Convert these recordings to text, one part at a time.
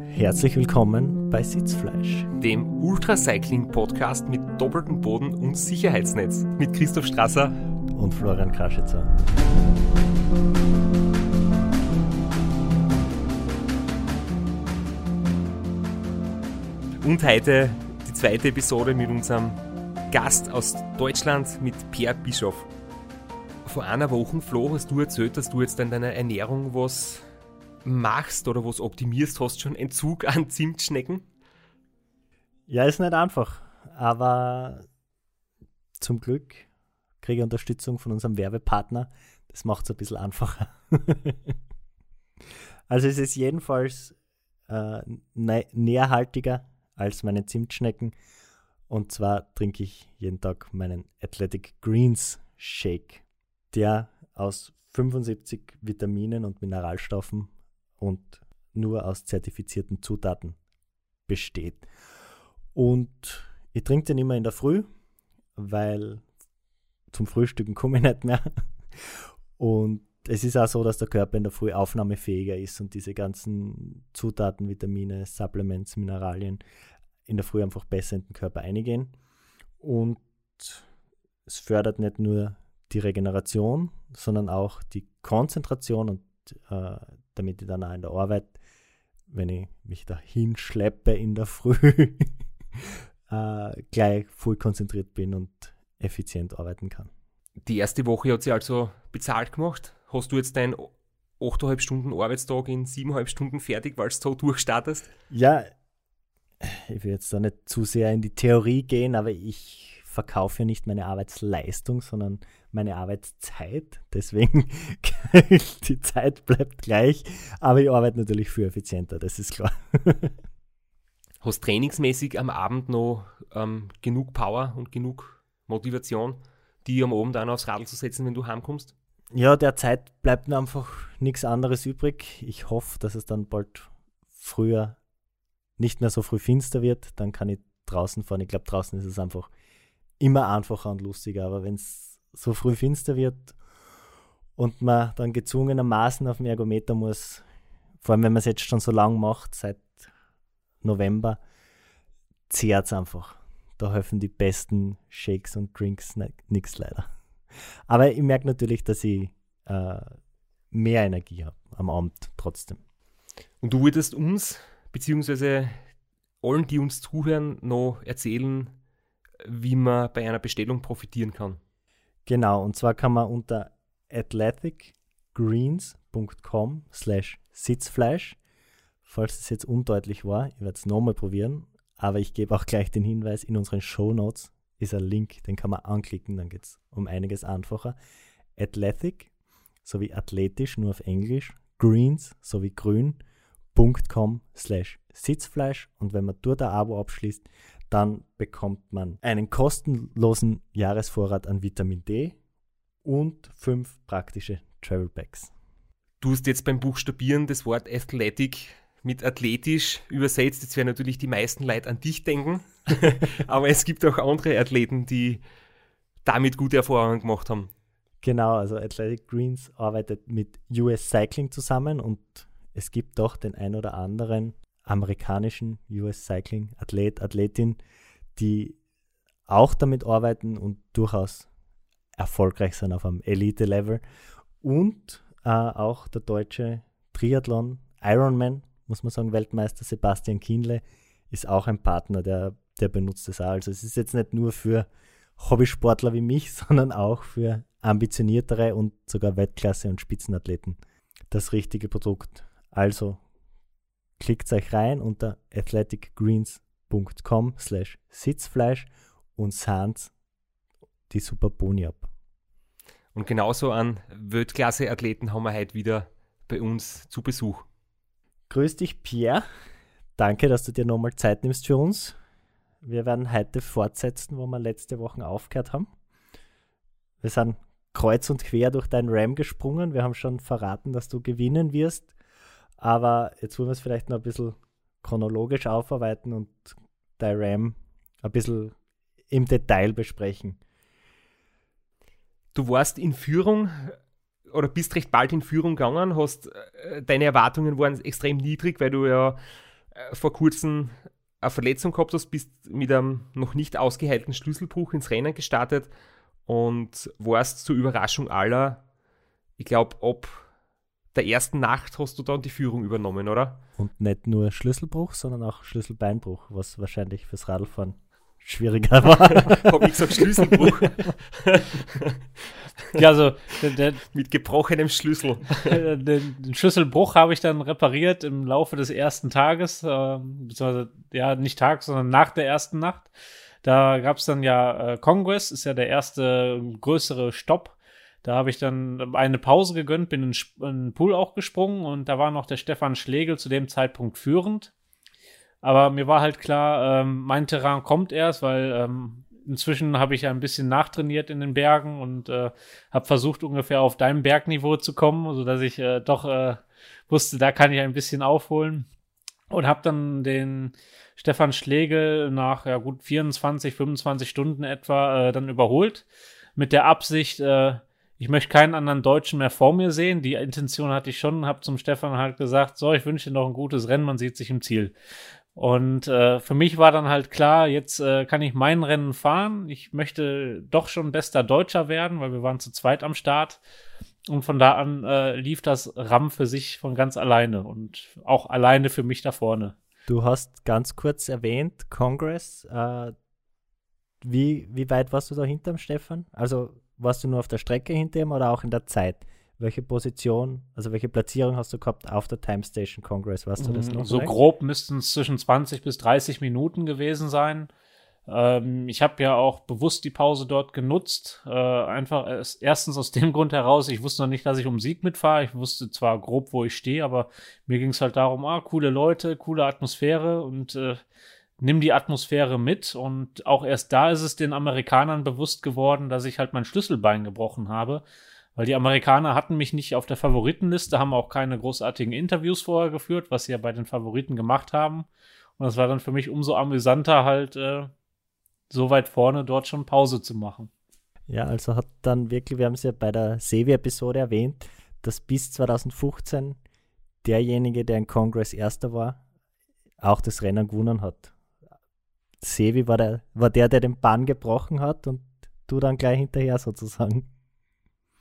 Herzlich willkommen bei Sitzfleisch, dem Ultracycling-Podcast mit doppeltem Boden und Sicherheitsnetz mit Christoph Strasser und Florian Kraschitzer. Und heute die zweite Episode mit unserem Gast aus Deutschland, mit Per Bischof. Vor einer Woche, Flo, hast du erzählt, dass du jetzt an deiner Ernährung was machst oder was optimierst, hast schon Entzug an Zimtschnecken? Ja, ist nicht einfach, aber zum Glück kriege ich Unterstützung von unserem Werbepartner. Das macht es ein bisschen einfacher. also es ist jedenfalls äh, nährhaltiger als meine Zimtschnecken. Und zwar trinke ich jeden Tag meinen Athletic Greens Shake, der aus 75 Vitaminen und Mineralstoffen und nur aus zertifizierten Zutaten besteht. Und ich trinke den immer in der Früh, weil zum Frühstücken komme ich nicht mehr. Und es ist auch so, dass der Körper in der Früh aufnahmefähiger ist und diese ganzen Zutaten, Vitamine, Supplements, Mineralien in der Früh einfach besser in den Körper eingehen. Und es fördert nicht nur die Regeneration, sondern auch die Konzentration und äh, damit ich dann auch in der Arbeit, wenn ich mich da hinschleppe in der Früh, äh, gleich voll konzentriert bin und effizient arbeiten kann. Die erste Woche hat sie also bezahlt gemacht. Hast du jetzt deinen 8,5 Stunden Arbeitstag in 7,5 Stunden fertig, weil du so durchstartest? Ja, ich will jetzt da nicht zu sehr in die Theorie gehen, aber ich verkaufe ja nicht meine Arbeitsleistung, sondern meine Arbeitszeit. Deswegen, die Zeit bleibt gleich, aber ich arbeite natürlich viel effizienter, das ist klar. Hast trainingsmäßig am Abend noch ähm, genug Power und genug Motivation, die am Abend noch aufs Radl zu setzen, wenn du heimkommst? Ja, derzeit bleibt mir einfach nichts anderes übrig. Ich hoffe, dass es dann bald früher nicht mehr so früh finster wird. Dann kann ich draußen fahren. Ich glaube, draußen ist es einfach immer einfacher und lustiger. Aber wenn es so früh finster wird und man dann gezwungenermaßen auf dem Ergometer muss, vor allem wenn man es jetzt schon so lang macht, seit November, zehrt es einfach. Da helfen die besten Shakes und Drinks nichts leider. Aber ich merke natürlich, dass ich äh, mehr Energie habe am Abend trotzdem. Und du würdest uns, beziehungsweise allen, die uns zuhören, noch erzählen, wie man bei einer Bestellung profitieren kann. Genau, und zwar kann man unter athleticgreens.com slash Sitzfleisch, falls es jetzt undeutlich war, ich werde es nochmal probieren, aber ich gebe auch gleich den Hinweis, in unseren Show Notes ist ein Link, den kann man anklicken, dann geht es um einiges einfacher. Athletic, sowie athletisch, nur auf Englisch, greens, sowie grün.com slash Sitzfleisch und wenn man dort ein Abo abschließt, dann bekommt man einen kostenlosen Jahresvorrat an Vitamin D und fünf praktische Travel Bags. Du hast jetzt beim Buchstabieren das Wort Athletic mit athletisch übersetzt. Jetzt werden natürlich die meisten Leute an dich denken. Aber es gibt auch andere Athleten, die damit gute Erfahrungen gemacht haben. Genau, also Athletic Greens arbeitet mit US Cycling zusammen und es gibt doch den ein oder anderen amerikanischen US Cycling Athlet, Athletin, die auch damit arbeiten und durchaus erfolgreich sind auf einem Elite-Level. Und äh, auch der deutsche Triathlon Ironman, muss man sagen, Weltmeister Sebastian Kienle ist auch ein Partner, der, der benutzt es auch. Also es ist jetzt nicht nur für Hobbysportler wie mich, sondern auch für ambitioniertere und sogar Weltklasse- und Spitzenathleten das richtige Produkt. Also Klickt euch rein unter athleticgreens.com slash Sitzfleisch und sahnt die super Boni ab. Und genauso an Weltklasse-Athleten haben wir heute wieder bei uns zu Besuch. Grüß dich, Pierre. Danke, dass du dir nochmal Zeit nimmst für uns. Wir werden heute fortsetzen, wo wir letzte Woche aufgehört haben. Wir sind kreuz und quer durch dein Ram gesprungen. Wir haben schon verraten, dass du gewinnen wirst. Aber jetzt wollen wir es vielleicht noch ein bisschen chronologisch aufarbeiten und der RAM ein bisschen im Detail besprechen. Du warst in Führung oder bist recht bald in Führung gegangen, hast äh, deine Erwartungen waren extrem niedrig, weil du ja äh, vor kurzem eine Verletzung gehabt hast, bist mit einem noch nicht ausgeheilten Schlüsselbruch ins Rennen gestartet und warst zur Überraschung aller, ich glaube, ab der ersten Nacht hast du dann die Führung übernommen, oder? Und nicht nur Schlüsselbruch, sondern auch Schlüsselbeinbruch, was wahrscheinlich fürs Radlfahren schwieriger war. Habe ich gesagt, Schlüsselbruch. ja, also der, der, mit gebrochenem Schlüssel. den, den, Schlüsselbruch habe ich dann repariert im Laufe des ersten Tages, äh, beziehungsweise ja nicht Tag, sondern nach der ersten Nacht. Da gab es dann ja äh, Congress, ist ja der erste größere Stopp. Da habe ich dann eine Pause gegönnt, bin in, den Pool auch gesprungen und da war noch der Stefan Schlegel zu dem Zeitpunkt führend. Aber mir war halt klar, ähm, mein Terrain kommt erst, weil ähm, inzwischen habe ich ein bisschen nachtrainiert in den Bergen und äh, habe versucht, ungefähr auf deinem Bergniveau zu kommen, sodass ich äh, doch äh, wusste, da kann ich ein bisschen aufholen. Und habe dann den Stefan Schlegel nach ja, gut 24, 25 Stunden etwa äh, dann überholt. Mit der Absicht, äh, ich möchte keinen anderen Deutschen mehr vor mir sehen. Die Intention hatte ich schon, habe zum Stefan halt gesagt, so, ich wünsche dir noch ein gutes Rennen, man sieht sich im Ziel. Und äh, für mich war dann halt klar, jetzt äh, kann ich mein Rennen fahren. Ich möchte doch schon bester Deutscher werden, weil wir waren zu zweit am Start. Und von da an äh, lief das RAM für sich von ganz alleine und auch alleine für mich da vorne. Du hast ganz kurz erwähnt, Congress. Äh, wie, wie weit warst du da hinterm Stefan? Also warst du nur auf der Strecke hinter ihm oder auch in der Zeit? welche Position, also welche Platzierung hast du gehabt auf der Time Station Congress? Weißt du das noch? So vielleicht? grob müssten es zwischen 20 bis 30 Minuten gewesen sein. Ähm, ich habe ja auch bewusst die Pause dort genutzt. Äh, einfach erstens aus dem Grund heraus, ich wusste noch nicht, dass ich um Sieg mitfahre. Ich wusste zwar grob, wo ich stehe, aber mir ging es halt darum, ah, coole Leute, coole Atmosphäre und äh, nimm die Atmosphäre mit. Und auch erst da ist es den Amerikanern bewusst geworden, dass ich halt mein Schlüsselbein gebrochen habe. Weil die Amerikaner hatten mich nicht auf der Favoritenliste, haben auch keine großartigen Interviews vorher geführt, was sie ja bei den Favoriten gemacht haben. Und das war dann für mich umso amüsanter, halt äh, so weit vorne dort schon Pause zu machen. Ja, also hat dann wirklich, wir haben es ja bei der Sevi-Episode erwähnt, dass bis 2015 derjenige, der in Congress Erster war, auch das Rennen gewonnen hat. Sevi war der, war der, der den Bann gebrochen hat und du dann gleich hinterher sozusagen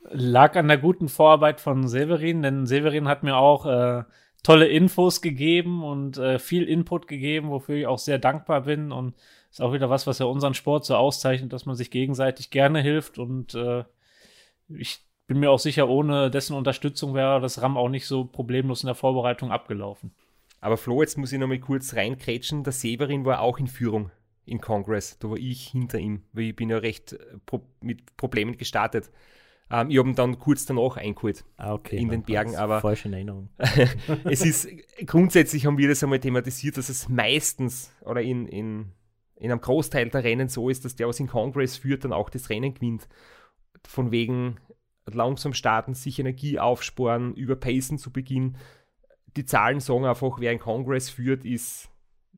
lag an der guten Vorarbeit von Severin, denn Severin hat mir auch äh, tolle Infos gegeben und äh, viel Input gegeben, wofür ich auch sehr dankbar bin. Und ist auch wieder was, was ja unseren Sport so auszeichnet, dass man sich gegenseitig gerne hilft. Und äh, ich bin mir auch sicher, ohne dessen Unterstützung wäre das RAM auch nicht so problemlos in der Vorbereitung abgelaufen. Aber Flo, jetzt muss ich noch mal kurz reinkrätschen. Der Severin war auch in Führung in Congress. Da war ich hinter ihm, weil ich bin ja recht äh, pro mit Problemen gestartet. Ähm, ich habe ihn dann kurz danach eingeholt ah, okay, in den Bergen. Aber falsche Erinnerung. es ist grundsätzlich haben wir das einmal thematisiert, dass es meistens oder in, in, in einem Großteil der Rennen so ist, dass der, was in Congress führt, dann auch das Rennen gewinnt. Von wegen langsam starten, sich Energie aufsparen, überpacen zu Beginn. Die Zahlen sagen einfach, wer in Congress führt, ist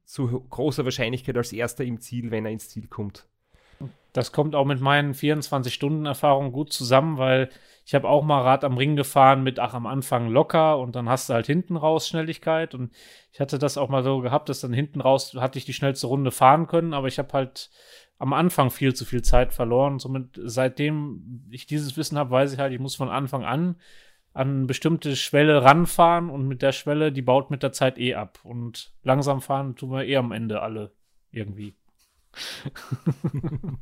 zu großer Wahrscheinlichkeit als erster im Ziel, wenn er ins Ziel kommt. Das kommt auch mit meinen 24-Stunden-Erfahrungen gut zusammen, weil ich habe auch mal Rad am Ring gefahren mit, ach, am Anfang locker und dann hast du halt hinten raus Schnelligkeit. Und ich hatte das auch mal so gehabt, dass dann hinten raus hatte ich die schnellste Runde fahren können, aber ich habe halt am Anfang viel zu viel Zeit verloren. somit, seitdem ich dieses Wissen habe, weiß ich halt, ich muss von Anfang an an bestimmte Schwelle ranfahren und mit der Schwelle, die baut mit der Zeit eh ab. Und langsam fahren tun wir eh am Ende alle irgendwie.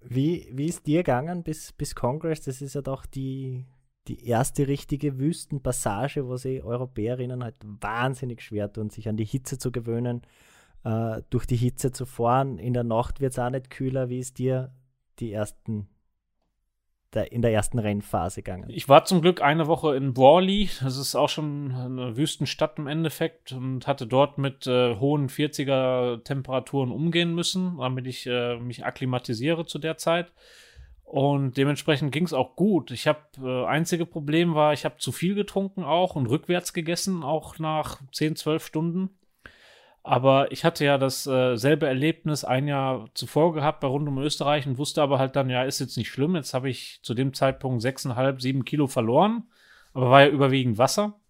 wie, wie ist dir gegangen bis, bis Congress? Das ist ja doch die, die erste richtige Wüstenpassage, wo sie Europäerinnen halt wahnsinnig schwer tun, sich an die Hitze zu gewöhnen, äh, durch die Hitze zu fahren. In der Nacht wird es auch nicht kühler. Wie ist dir die ersten der, in der ersten Rennphase gegangen. Ich war zum Glück eine Woche in Brawley, das ist auch schon eine Wüstenstadt im Endeffekt und hatte dort mit äh, hohen 40er Temperaturen umgehen müssen, damit ich äh, mich akklimatisiere zu der Zeit. Und dementsprechend ging es auch gut. Ich habe äh, einzige Problem war, ich habe zu viel getrunken auch und rückwärts gegessen, auch nach 10, 12 Stunden. Aber ich hatte ja dasselbe äh, Erlebnis ein Jahr zuvor gehabt bei Rund um Österreich und wusste aber halt dann, ja, ist jetzt nicht schlimm. Jetzt habe ich zu dem Zeitpunkt 6,5, 7 Kilo verloren, aber war ja überwiegend Wasser.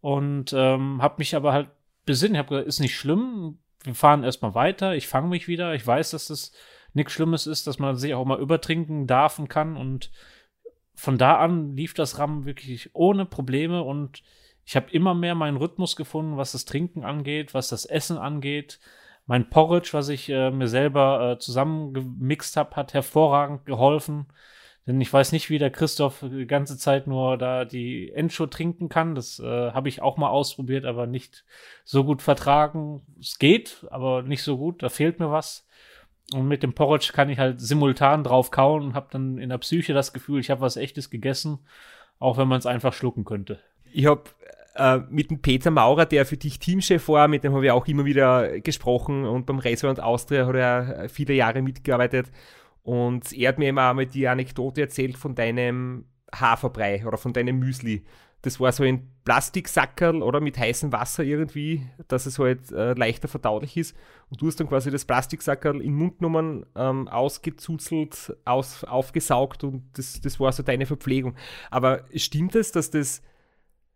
und ähm, habe mich aber halt besinnt. Ich habe gesagt, ist nicht schlimm, wir fahren erstmal weiter, ich fange mich wieder. Ich weiß, dass das nichts Schlimmes ist, dass man sich auch mal übertrinken darf und kann. Und von da an lief das Ram wirklich ohne Probleme und ich habe immer mehr meinen Rhythmus gefunden, was das Trinken angeht, was das Essen angeht. Mein Porridge, was ich äh, mir selber äh, zusammengemixt habe, hat hervorragend geholfen. Denn ich weiß nicht, wie der Christoph die ganze Zeit nur da die Endshow trinken kann. Das äh, habe ich auch mal ausprobiert, aber nicht so gut vertragen. Es geht, aber nicht so gut. Da fehlt mir was. Und mit dem Porridge kann ich halt simultan drauf kauen und habe dann in der Psyche das Gefühl, ich habe was Echtes gegessen, auch wenn man es einfach schlucken könnte. Ich habe äh, mit dem Peter Maurer, der für dich Teamchef war, mit dem habe ich auch immer wieder gesprochen und beim Restaurant Austria hat er viele Jahre mitgearbeitet. Und er hat mir immer einmal die Anekdote erzählt von deinem Haferbrei oder von deinem Müsli. Das war so ein Plastiksackerl oder mit heißem Wasser irgendwie, dass es halt äh, leichter verdaulich ist. Und du hast dann quasi das Plastiksackerl in den Mund genommen, ähm, ausgezuzelt, aus, aufgesaugt und das, das war so deine Verpflegung. Aber stimmt es, dass das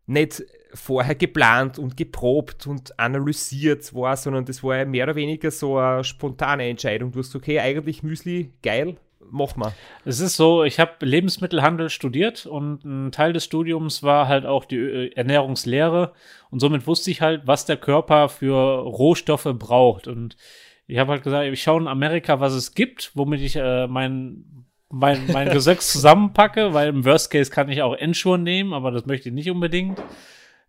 nicht vorher geplant und geprobt und analysiert war, sondern das war mehr oder weniger so eine spontane Entscheidung. Du hast okay, eigentlich Müsli, geil, mach mal. Es ist so, ich habe Lebensmittelhandel studiert und ein Teil des Studiums war halt auch die äh, Ernährungslehre und somit wusste ich halt, was der Körper für Rohstoffe braucht und ich habe halt gesagt, ich schaue in Amerika, was es gibt, womit ich äh, mein mein, mein Gesöcks zusammenpacke, weil im Worst Case kann ich auch Ensure nehmen, aber das möchte ich nicht unbedingt.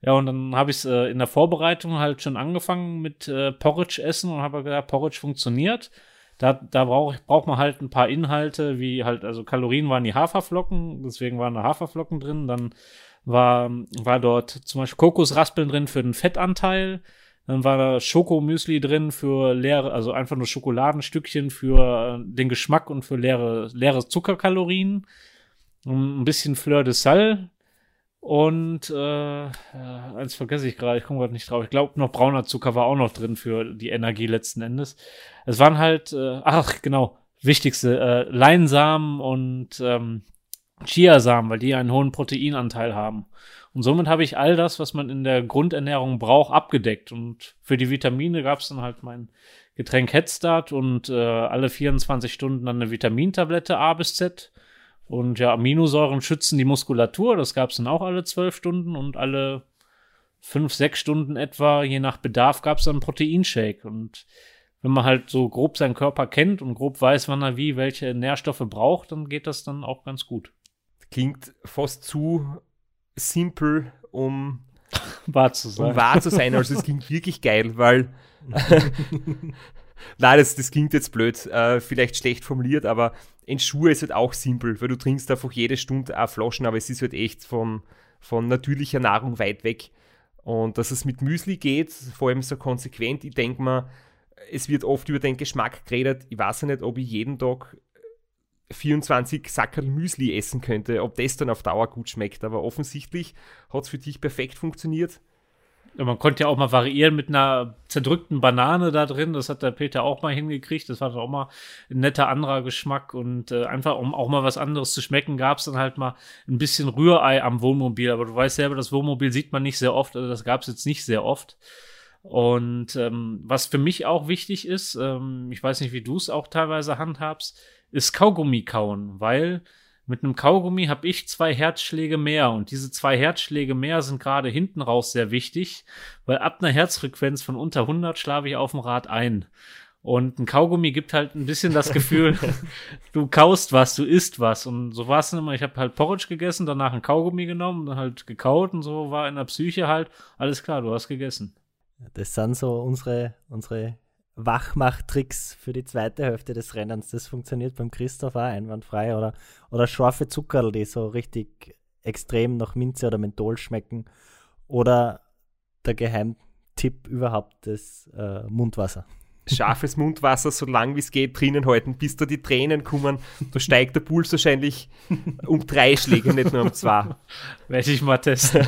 Ja, und dann habe ich es äh, in der Vorbereitung halt schon angefangen mit äh, Porridge essen und habe gesagt, Porridge funktioniert. Da, da brauch, braucht man halt ein paar Inhalte, wie halt, also Kalorien waren die Haferflocken, deswegen waren da Haferflocken drin. Dann war, war dort zum Beispiel Kokosraspeln drin für den Fettanteil. Dann war da Schokomüsli drin für leere, also einfach nur Schokoladenstückchen für äh, den Geschmack und für leere, leere Zuckerkalorien. Ein bisschen Fleur de Sal. Und äh, ja, eins vergesse ich gerade, ich komme gerade nicht drauf. Ich glaube, noch brauner Zucker war auch noch drin für die Energie letzten Endes. Es waren halt, äh, ach genau, wichtigste, äh, Leinsamen und ähm, Chiasamen, weil die einen hohen Proteinanteil haben. Und somit habe ich all das, was man in der Grundernährung braucht, abgedeckt. Und für die Vitamine gab es dann halt mein Getränk Headstart und äh, alle 24 Stunden dann eine Vitamintablette A bis Z. Und ja, Aminosäuren schützen die Muskulatur. Das gab es dann auch alle 12 Stunden und alle 5, 6 Stunden etwa, je nach Bedarf, gab es dann einen Proteinshake. Und wenn man halt so grob seinen Körper kennt und grob weiß, wann er wie welche Nährstoffe braucht, dann geht das dann auch ganz gut. Klingt fast zu simpel, um wahr zu sein. Um wahr zu sein. Also es klingt wirklich geil, weil Nein, das, das klingt jetzt blöd, äh, vielleicht schlecht formuliert, aber ein Schuh ist halt auch simpel, weil du trinkst einfach jede Stunde auch Flaschen, aber es ist halt echt von, von natürlicher Nahrung weit weg. Und dass es mit Müsli geht, vor allem so konsequent, ich denke mal, es wird oft über den Geschmack geredet. Ich weiß ja nicht, ob ich jeden Tag 24 Sackerl Müsli essen könnte, ob das dann auf Dauer gut schmeckt. Aber offensichtlich hat es für dich perfekt funktioniert. Man konnte ja auch mal variieren mit einer zerdrückten Banane da drin. Das hat der Peter auch mal hingekriegt. Das war dann auch mal ein netter anderer Geschmack. Und äh, einfach, um auch mal was anderes zu schmecken, gab es dann halt mal ein bisschen Rührei am Wohnmobil. Aber du weißt selber, das Wohnmobil sieht man nicht sehr oft. Also das gab es jetzt nicht sehr oft. Und ähm, was für mich auch wichtig ist, ähm, ich weiß nicht, wie du es auch teilweise handhabst, ist Kaugummi kauen, weil mit einem Kaugummi habe ich zwei Herzschläge mehr und diese zwei Herzschläge mehr sind gerade hinten raus sehr wichtig, weil ab einer Herzfrequenz von unter 100 schlafe ich auf dem Rad ein. Und ein Kaugummi gibt halt ein bisschen das Gefühl, du kaust was, du isst was. Und so war es immer. Ich habe halt Porridge gegessen, danach ein Kaugummi genommen, dann halt gekaut und so war in der Psyche halt, alles klar, du hast gegessen. Das sind so unsere, unsere Wachmachtricks für die zweite Hälfte des Rennens. Das funktioniert beim Christoph auch einwandfrei. Oder, oder scharfe Zuckerl, die so richtig extrem nach Minze oder Menthol schmecken. Oder der Geheimtipp überhaupt, das äh, Mundwasser. Scharfes Mundwasser, so lang wie es geht, drinnen halten, bis da die Tränen kommen. Da steigt der Puls wahrscheinlich um drei Schläge, nicht nur um zwei. Werde ich mal testen.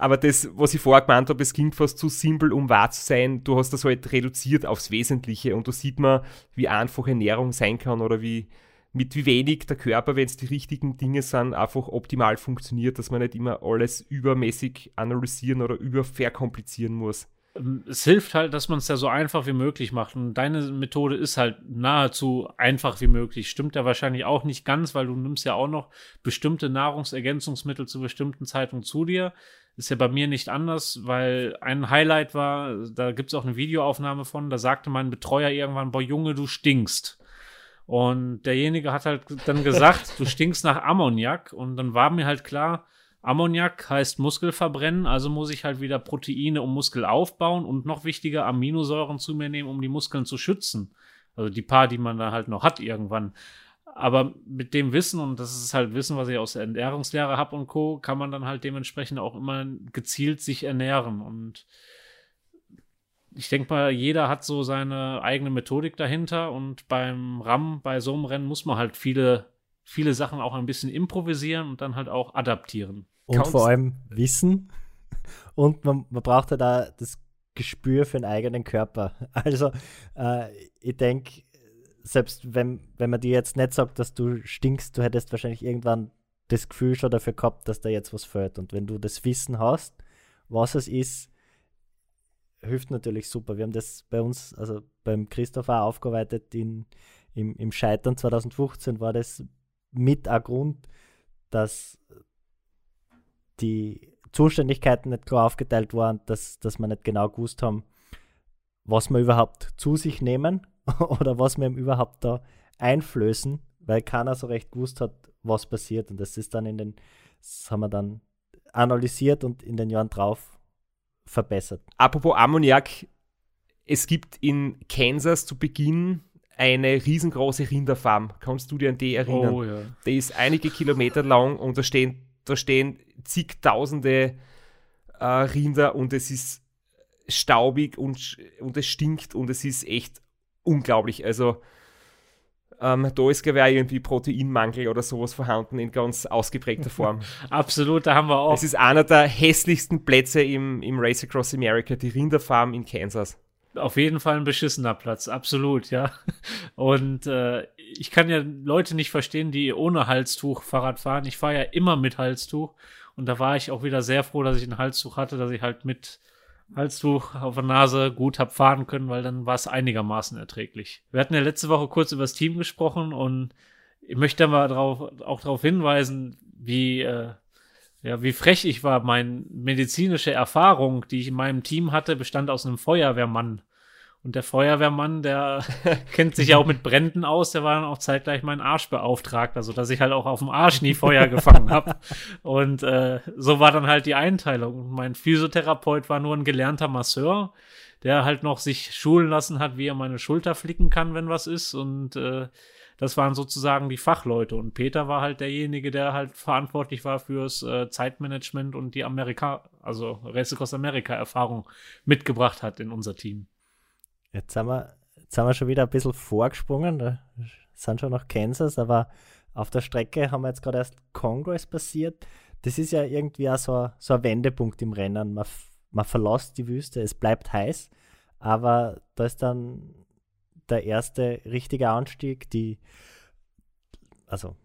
Aber das, was ich vorher gemeint habe, es klingt fast zu simpel, um wahr zu sein. Du hast das halt reduziert aufs Wesentliche und da sieht man, wie einfach Ernährung sein kann oder wie, mit wie wenig der Körper, wenn es die richtigen Dinge sind, einfach optimal funktioniert, dass man nicht immer alles übermäßig analysieren oder überverkomplizieren muss. Es hilft halt, dass man es ja so einfach wie möglich macht. Und deine Methode ist halt nahezu einfach wie möglich. Stimmt ja wahrscheinlich auch nicht ganz, weil du nimmst ja auch noch bestimmte Nahrungsergänzungsmittel zu bestimmten Zeitungen zu dir. Ist ja bei mir nicht anders, weil ein Highlight war, da gibt es auch eine Videoaufnahme von, da sagte mein Betreuer irgendwann, boah Junge, du stinkst. Und derjenige hat halt dann gesagt, du stinkst nach Ammoniak. Und dann war mir halt klar, Ammoniak heißt Muskelverbrennen, also muss ich halt wieder Proteine um Muskel aufbauen und noch wichtiger Aminosäuren zu mir nehmen, um die Muskeln zu schützen. Also die paar, die man da halt noch hat irgendwann. Aber mit dem Wissen, und das ist halt Wissen, was ich aus der Ernährungslehre habe und Co., kann man dann halt dementsprechend auch immer gezielt sich ernähren. Und ich denke mal, jeder hat so seine eigene Methodik dahinter und beim RAM, bei so einem Rennen muss man halt viele, viele Sachen auch ein bisschen improvisieren und dann halt auch adaptieren. Und Kaum vor allem Wissen und man, man braucht halt auch das Gespür für den eigenen Körper. Also äh, ich denke, selbst wenn, wenn man dir jetzt nicht sagt, dass du stinkst, du hättest wahrscheinlich irgendwann das Gefühl schon dafür gehabt, dass da jetzt was fällt. Und wenn du das Wissen hast, was es ist, hilft natürlich super. Wir haben das bei uns, also beim Christopher aufgearbeitet in, im, im Scheitern 2015 war das mit ein Grund, dass die Zuständigkeiten nicht klar aufgeteilt waren, dass, dass wir nicht genau gewusst haben, was wir überhaupt zu sich nehmen oder was wir ihm überhaupt da einflößen, weil keiner so recht gewusst hat, was passiert. Und das ist dann in den, das haben wir dann analysiert und in den Jahren drauf verbessert. Apropos Ammoniak, es gibt in Kansas zu Beginn eine riesengroße Rinderfarm. Kannst du dir an die erinnern? Oh, ja. Die ist einige Kilometer lang und da stehen, da stehen zigtausende äh, Rinder und es ist staubig und, und es stinkt und es ist echt unglaublich. Also ähm, da ist, ich, irgendwie Proteinmangel oder sowas vorhanden in ganz ausgeprägter Form. Absolut, da haben wir auch. Es ist einer der hässlichsten Plätze im, im Race Across America, die Rinderfarm in Kansas. Auf jeden Fall ein beschissener Platz, absolut, ja. Und äh, ich kann ja Leute nicht verstehen, die ohne Halstuch Fahrrad fahren. Ich fahre ja immer mit Halstuch. Und da war ich auch wieder sehr froh, dass ich ein Halstuch hatte, dass ich halt mit Halstuch auf der Nase gut hab fahren können, weil dann war es einigermaßen erträglich. Wir hatten ja letzte Woche kurz über das Team gesprochen und ich möchte mal drauf, auch darauf hinweisen, wie, äh, ja, wie frech ich war. Meine medizinische Erfahrung, die ich in meinem Team hatte, bestand aus einem Feuerwehrmann. Und der Feuerwehrmann, der kennt sich ja auch mit Bränden aus, der war dann auch zeitgleich mein Arschbeauftragter, so dass ich halt auch auf dem Arsch nie Feuer gefangen habe. Und äh, so war dann halt die Einteilung. Und mein Physiotherapeut war nur ein gelernter Masseur, der halt noch sich schulen lassen hat, wie er meine Schulter flicken kann, wenn was ist. Und äh, das waren sozusagen die Fachleute. Und Peter war halt derjenige, der halt verantwortlich war fürs äh, Zeitmanagement und die Amerika, also Race Across America Erfahrung mitgebracht hat in unser Team. Jetzt sind wir, jetzt sind wir schon wieder ein bisschen vorgesprungen. Da sind schon noch Kansas, aber auf der Strecke haben wir jetzt gerade erst Congress passiert. Das ist ja irgendwie auch so, so ein Wendepunkt im Rennen. Man, man verlässt die Wüste, es bleibt heiß, aber da ist dann der erste richtige Anstieg, die, also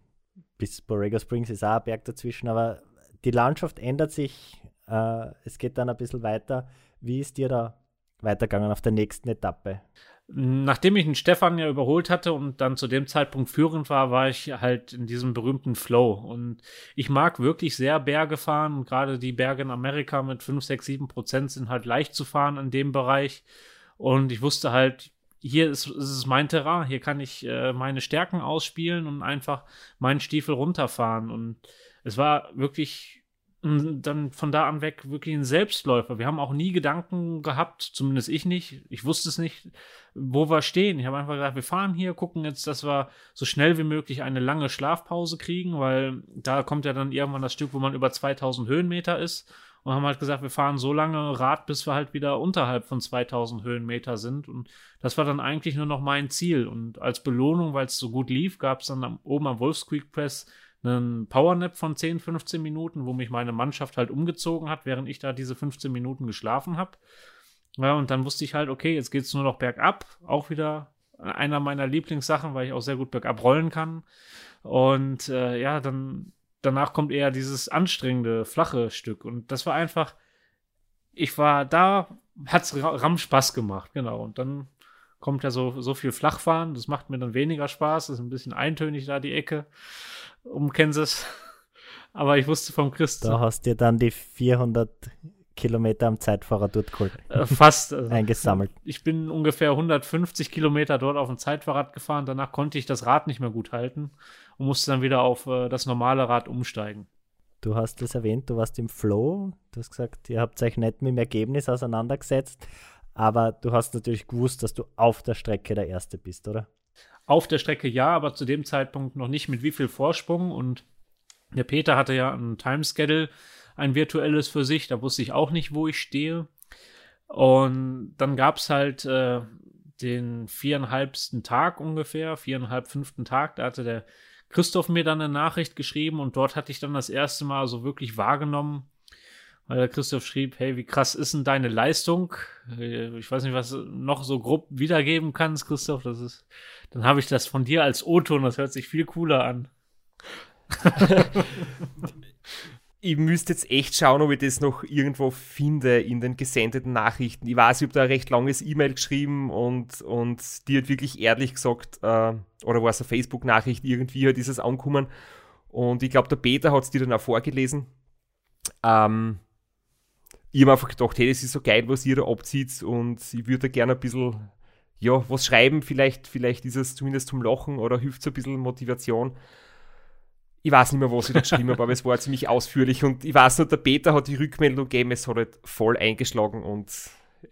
bis Borrego Springs ist auch ein Berg dazwischen, aber die Landschaft ändert sich, äh, es geht dann ein bisschen weiter. Wie ist dir da weitergegangen auf der nächsten Etappe? Nachdem ich den Stefan ja überholt hatte und dann zu dem Zeitpunkt führend war, war ich halt in diesem berühmten Flow. Und ich mag wirklich sehr Berge fahren. Gerade die Berge in Amerika mit 5, 6, 7 Prozent sind halt leicht zu fahren in dem Bereich. Und ich wusste halt, hier ist, ist es mein Terrain, hier kann ich äh, meine Stärken ausspielen und einfach meinen Stiefel runterfahren. Und es war wirklich dann von da an weg wirklich ein Selbstläufer. Wir haben auch nie Gedanken gehabt, zumindest ich nicht. Ich wusste es nicht, wo wir stehen. Ich habe einfach gesagt, wir fahren hier, gucken jetzt, dass wir so schnell wie möglich eine lange Schlafpause kriegen, weil da kommt ja dann irgendwann das Stück, wo man über 2000 Höhenmeter ist. Und haben halt gesagt, wir fahren so lange Rad, bis wir halt wieder unterhalb von 2000 Höhenmeter sind. Und das war dann eigentlich nur noch mein Ziel. Und als Belohnung, weil es so gut lief, gab es dann oben am Wolfs Creek Press einen Powernap von 10, 15 Minuten, wo mich meine Mannschaft halt umgezogen hat, während ich da diese 15 Minuten geschlafen habe. Ja, und dann wusste ich halt, okay, jetzt geht es nur noch bergab, auch wieder einer meiner Lieblingssachen, weil ich auch sehr gut bergab rollen kann. Und äh, ja, dann danach kommt eher dieses anstrengende, flache Stück. Und das war einfach, ich war da, hat's ram Spaß gemacht, genau. Und dann kommt ja so, so viel Flachfahren, das macht mir dann weniger Spaß, das ist ein bisschen eintönig da die Ecke um Kansas. Aber ich wusste vom Christ. Da hast du dann die 400 Kilometer am Zeitfahrer dort geholt. Äh, fast. Also, eingesammelt. Ich bin ungefähr 150 Kilometer dort auf dem Zeitfahrrad gefahren. Danach konnte ich das Rad nicht mehr gut halten und musste dann wieder auf äh, das normale Rad umsteigen. Du hast es erwähnt, du warst im Flow. Du hast gesagt, ihr habt euch nicht mit dem Ergebnis auseinandergesetzt. Aber du hast natürlich gewusst, dass du auf der Strecke der Erste bist, oder? Auf der Strecke ja, aber zu dem Zeitpunkt noch nicht mit wie viel Vorsprung. Und der Peter hatte ja ein Timeschedule ein virtuelles für sich. Da wusste ich auch nicht, wo ich stehe. Und dann gab es halt äh, den viereinhalbsten Tag ungefähr, viereinhalb, fünften Tag. Da hatte der Christoph mir dann eine Nachricht geschrieben und dort hatte ich dann das erste Mal so wirklich wahrgenommen, weil der Christoph schrieb, hey, wie krass ist denn deine Leistung? Äh, ich weiß nicht, was du noch so grob wiedergeben kannst, Christoph. Das ist, dann habe ich das von dir als O-Ton, das hört sich viel cooler an. ich müsste jetzt echt schauen, ob ich das noch irgendwo finde in den gesendeten Nachrichten. Ich weiß, ich habe da ein recht langes E-Mail geschrieben und, und die hat wirklich ehrlich gesagt, äh, oder war es eine Facebook-Nachricht, irgendwie hat dieses angekommen. Und ich glaube, der Peter hat es dir dann auch vorgelesen. Ähm, ich habe einfach gedacht, hey, das ist so geil, was ihr da abzieht und ich würde gerne ein bisschen, ja, was schreiben, vielleicht, vielleicht ist es zumindest zum Lachen oder hilft so ein bisschen Motivation. Ich weiß nicht mehr, was ich da geschrieben habe, aber es war ziemlich ausführlich und ich weiß nur, der Peter hat die Rückmeldung gegeben, es hat halt voll eingeschlagen und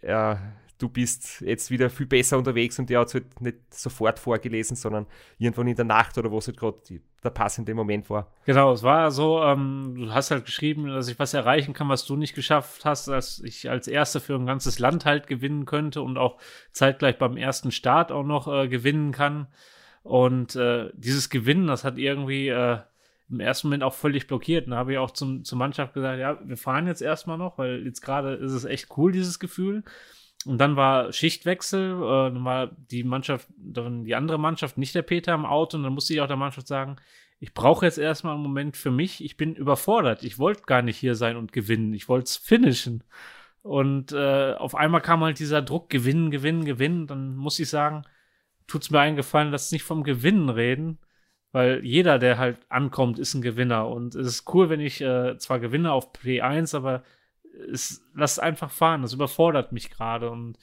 äh, du bist jetzt wieder viel besser unterwegs und der hat es halt nicht sofort vorgelesen, sondern irgendwann in der Nacht oder wo es halt gerade der passende Moment war. Genau, es war so, ähm, du hast halt geschrieben, dass ich was erreichen kann, was du nicht geschafft hast, dass ich als Erster für ein ganzes Land halt gewinnen könnte und auch zeitgleich beim ersten Start auch noch äh, gewinnen kann. Und äh, dieses Gewinnen, das hat irgendwie äh, im ersten Moment auch völlig blockiert. Und da habe ich auch zum, zur Mannschaft gesagt, ja, wir fahren jetzt erstmal noch, weil jetzt gerade ist es echt cool, dieses Gefühl. Und dann war Schichtwechsel, äh, dann war die Mannschaft, dann die andere Mannschaft, nicht der Peter im Auto. Und dann musste ich auch der Mannschaft sagen, ich brauche jetzt erstmal einen Moment für mich. Ich bin überfordert. Ich wollte gar nicht hier sein und gewinnen. Ich wollte es finishen. Und äh, auf einmal kam halt dieser Druck, gewinnen, gewinnen, gewinnen. Dann muss ich sagen, tut es mir eingefallen, dass nicht vom Gewinnen reden, weil jeder, der halt ankommt, ist ein Gewinner. Und es ist cool, wenn ich äh, zwar gewinne auf P1, aber es lasst einfach fahren. Das überfordert mich gerade. Und